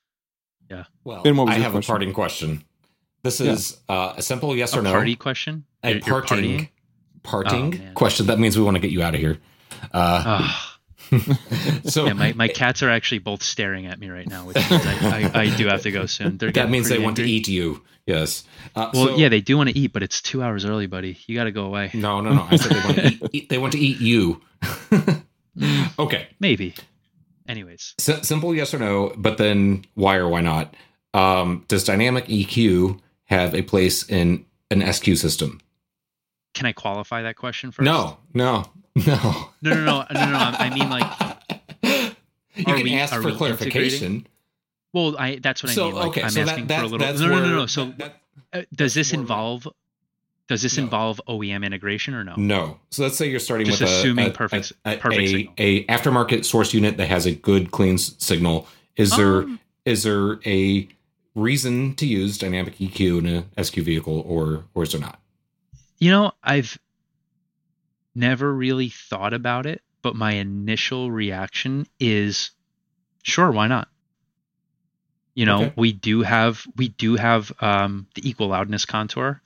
Well, Ben, what was I have question? a parting question. This Yeah. is uh, a simple yes a or no. party question. a You're- you're parting, parting Oh, question. That means we want to get you out of here. Uh, Ah, so yeah, my, my cats are actually both staring at me right now, which means I, I, I do have to go soon. They're that means they pretty want to eat you. Yes. Uh, Well, so- yeah, they do want to eat, but it's two hours early, buddy. You got to go away. No, no, no. I said they want to eat, eat. They want to eat you. okay. Maybe. Anyways, S- simple yes or no, but then why or why not? Um, does dynamic EQ have a place in an SQ system? can I qualify that question first? No, no, no. no, no, no, no, no. I mean, like, you can we- ask for clarification. well, I that's what I So mean. Like, okay, I'm so asking that, for a little. no, no, no, no. So, that- that- uh, does this involve? Does this No. involve OEM integration or no? No. So let's say you're starting Just with a- assuming a, perfect- a, perfect a, signal. a aftermarket source unit that has a good clean s- signal. Is there is Um, there a reason to use dynamic EQ in a SQ vehicle, or or is there not? You know, I've never really thought about it, but my initial reaction is sure, why not? You know, Okay. we do have we do have um, the equal loudness contour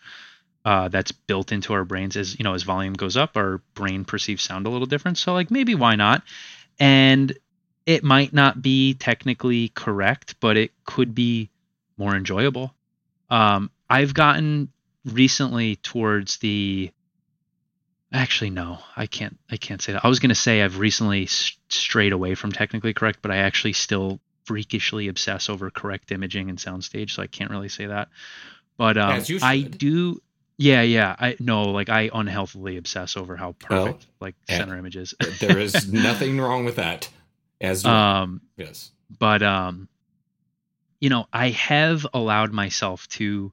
uh, that's built into our brains as you know as volume goes up, our brain perceives sound a little different. So like maybe why not? And it might not be technically correct, but it could be more enjoyable. Um, I've gotten recently towards the actually no i can't i can't say that i was going to say i've recently strayed away from technically correct but i actually still freakishly obsess over correct imaging and soundstage so i can't really say that but um, i do yeah yeah i no like i unhealthily obsess over how Well, perfect like yeah. center image is there is nothing wrong with that. As I. um yes. but um you know, I have allowed myself to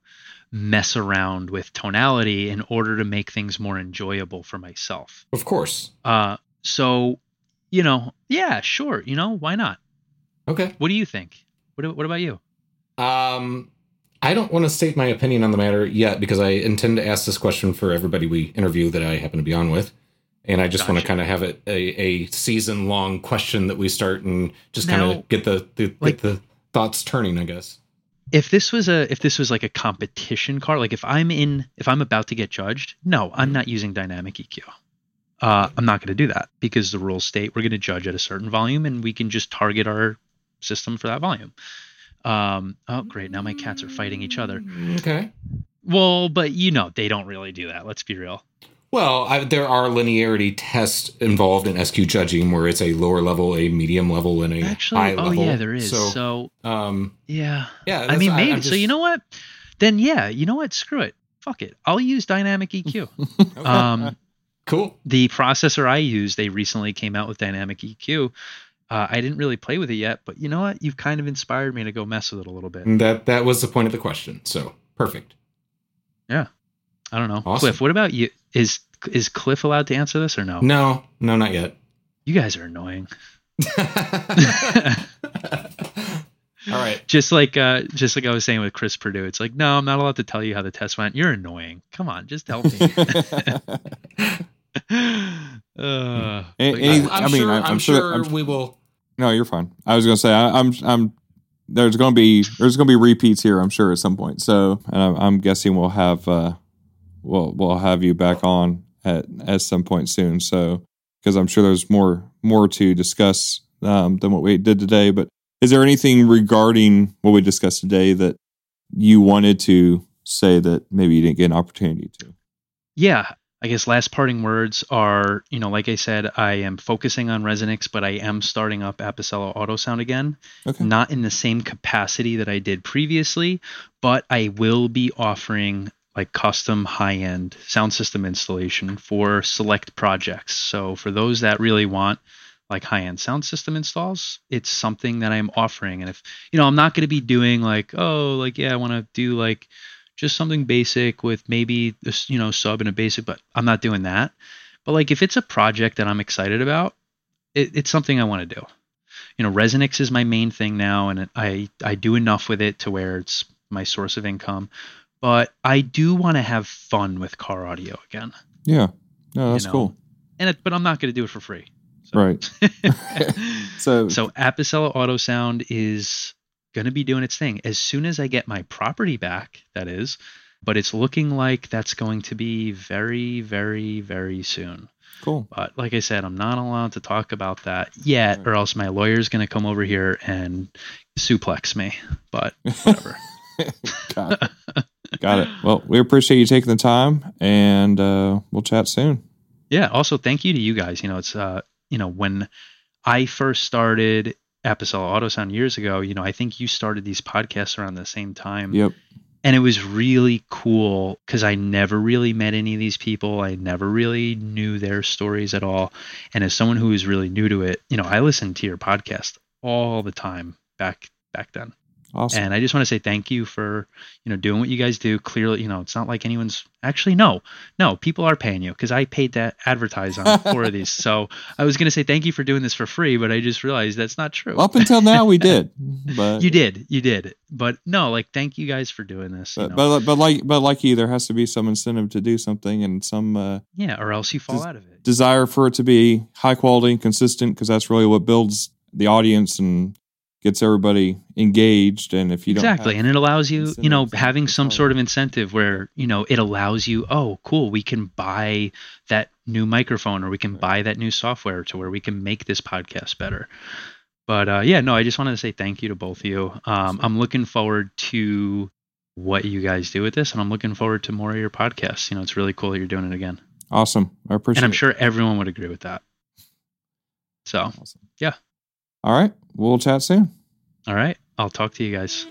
mess around with tonality in order to make things more enjoyable for myself. Of course. Uh, so, you know, yeah, sure. You know, why not? Okay. What do you think? What, what about you? Um, I don't want to state my opinion on the matter yet because I intend to ask this question for everybody we interview that I happen to be on with. And I just want to kind of have it a, a season long question that we start and just kind of get the, the like- get the thoughts turning, I guess. If this was a if this was like a competition car, like if I'm in if I'm about to get judged, no, I'm not using dynamic EQ. Uh, I'm not going to do that because the rules state we're going to judge at a certain volume and we can just target our system for that volume. Um, oh, great. Now my cats are fighting each other. Okay. Well, but you know, they don't really do that. Let's be real. Well, I, there are linearity tests involved in SQ judging where it's a lower level, a medium level, and a Actually, high oh level. yeah, there is. So, So, um, yeah. yeah. I mean, maybe. I'm so you know what? Then yeah, you know what? Screw it. Fuck it. I'll use dynamic EQ. Okay. um, cool. the processor I use, they recently came out with dynamic EQ. Uh, I didn't really play with it yet, but you know what? You've kind of inspired me to go mess with it a little bit. And that that was the point of the question. So perfect. Yeah. I don't know, Awesome. Cliff. What about you? Is is Cliff allowed to answer this or no? No, no, not yet. You guys are annoying. All right. Just like uh, just like I was saying with Chris Purdue, it's like, no, I'm not allowed to tell you how the test went. You're annoying. Come on, just help me. uh, A- but any- I'm, I mean, sure, I'm- I'm, I'm sure, sure- I'm- we will. no, you're fine. I was gonna say I, I'm I'm there's gonna be there's gonna be repeats here. I'm sure at some point. So and I'm, I'm guessing we'll have uh we'll we'll have you back on at at some point soon. So because I'm sure there's more more to discuss um, than what we did today. But is there anything regarding what we discussed today that you wanted to say that maybe you didn't get an opportunity to? yeah i guess last parting words are you know like i said i am focusing on resonix but i am starting up Apicella auto sound again. Okay. not in the same capacity that i did previously but i will be offering like custom high-end sound system installation for select projects. So for those that really want like high-end sound system installs it's something that i'm offering. And if you know i'm not going to be doing like oh like yeah i want to do like just something basic with maybe this you know sub and a basic but i'm not doing that but like if it's a project that i'm excited about it, it's something i want to do you know resonix is my main thing now and i i do enough with it to where it's my source of income but i do want to have fun with car audio again Yeah. No, that's know, cool. and it, but i'm not going to do it for free so. Right. So, So Apicella Auto Sound is going to be doing its thing as soon as I get my property back. That is, but it's looking like that's going to be very, very, very soon. cool. But like I said, I'm not allowed to talk about that yet, Right. or else my lawyer's going to come over here and suplex me. But whatever. Got it. Got it. Well, we appreciate you taking the time, and uh, we'll chat soon. yeah. Also, thank you to you guys. You know, it's uh, you know, when I first started Apicella Auto Sound years ago, you know, I think you started these podcasts around the same time. Yep. and it was really cool because I never really met any of these people. I never really knew their stories at all. And as someone who is really new to it, you know, I listened to your podcast all the time back back then. Awesome. And I just want to say thank you for, you know, doing what you guys do. Clearly, you know, it's not like anyone's actually no, no, people are paying you because I paid to advertise on four of these. So I was gonna say thank you for doing this for free, but I just realized that's not true. Up until now, we did, but you did, you did. But no, like thank you guys for doing this. you But, know. but but like but like you, there has to be some incentive to do something and some uh, Yeah, or else you fall Does- out of it. desire for it to be high quality and consistent because that's really what builds the audience and gets everybody engaged. And if you don't exactly, and it allows you, you know, having some sort of incentive where you know it allows you. Oh, cool, we can buy that new microphone, or we can Right. buy that new software to where we can make this podcast better. But uh, yeah, no, I just wanted to say thank you to both of you. Um, I'm looking forward to what you guys do with this, and I'm looking forward to more of your podcasts. You know, it's really cool that you're doing it again, awesome, I appreciate. It. And I'm sure everyone would agree with that. So, Awesome. Yeah. All right, we'll chat soon. all right, I'll talk to you guys.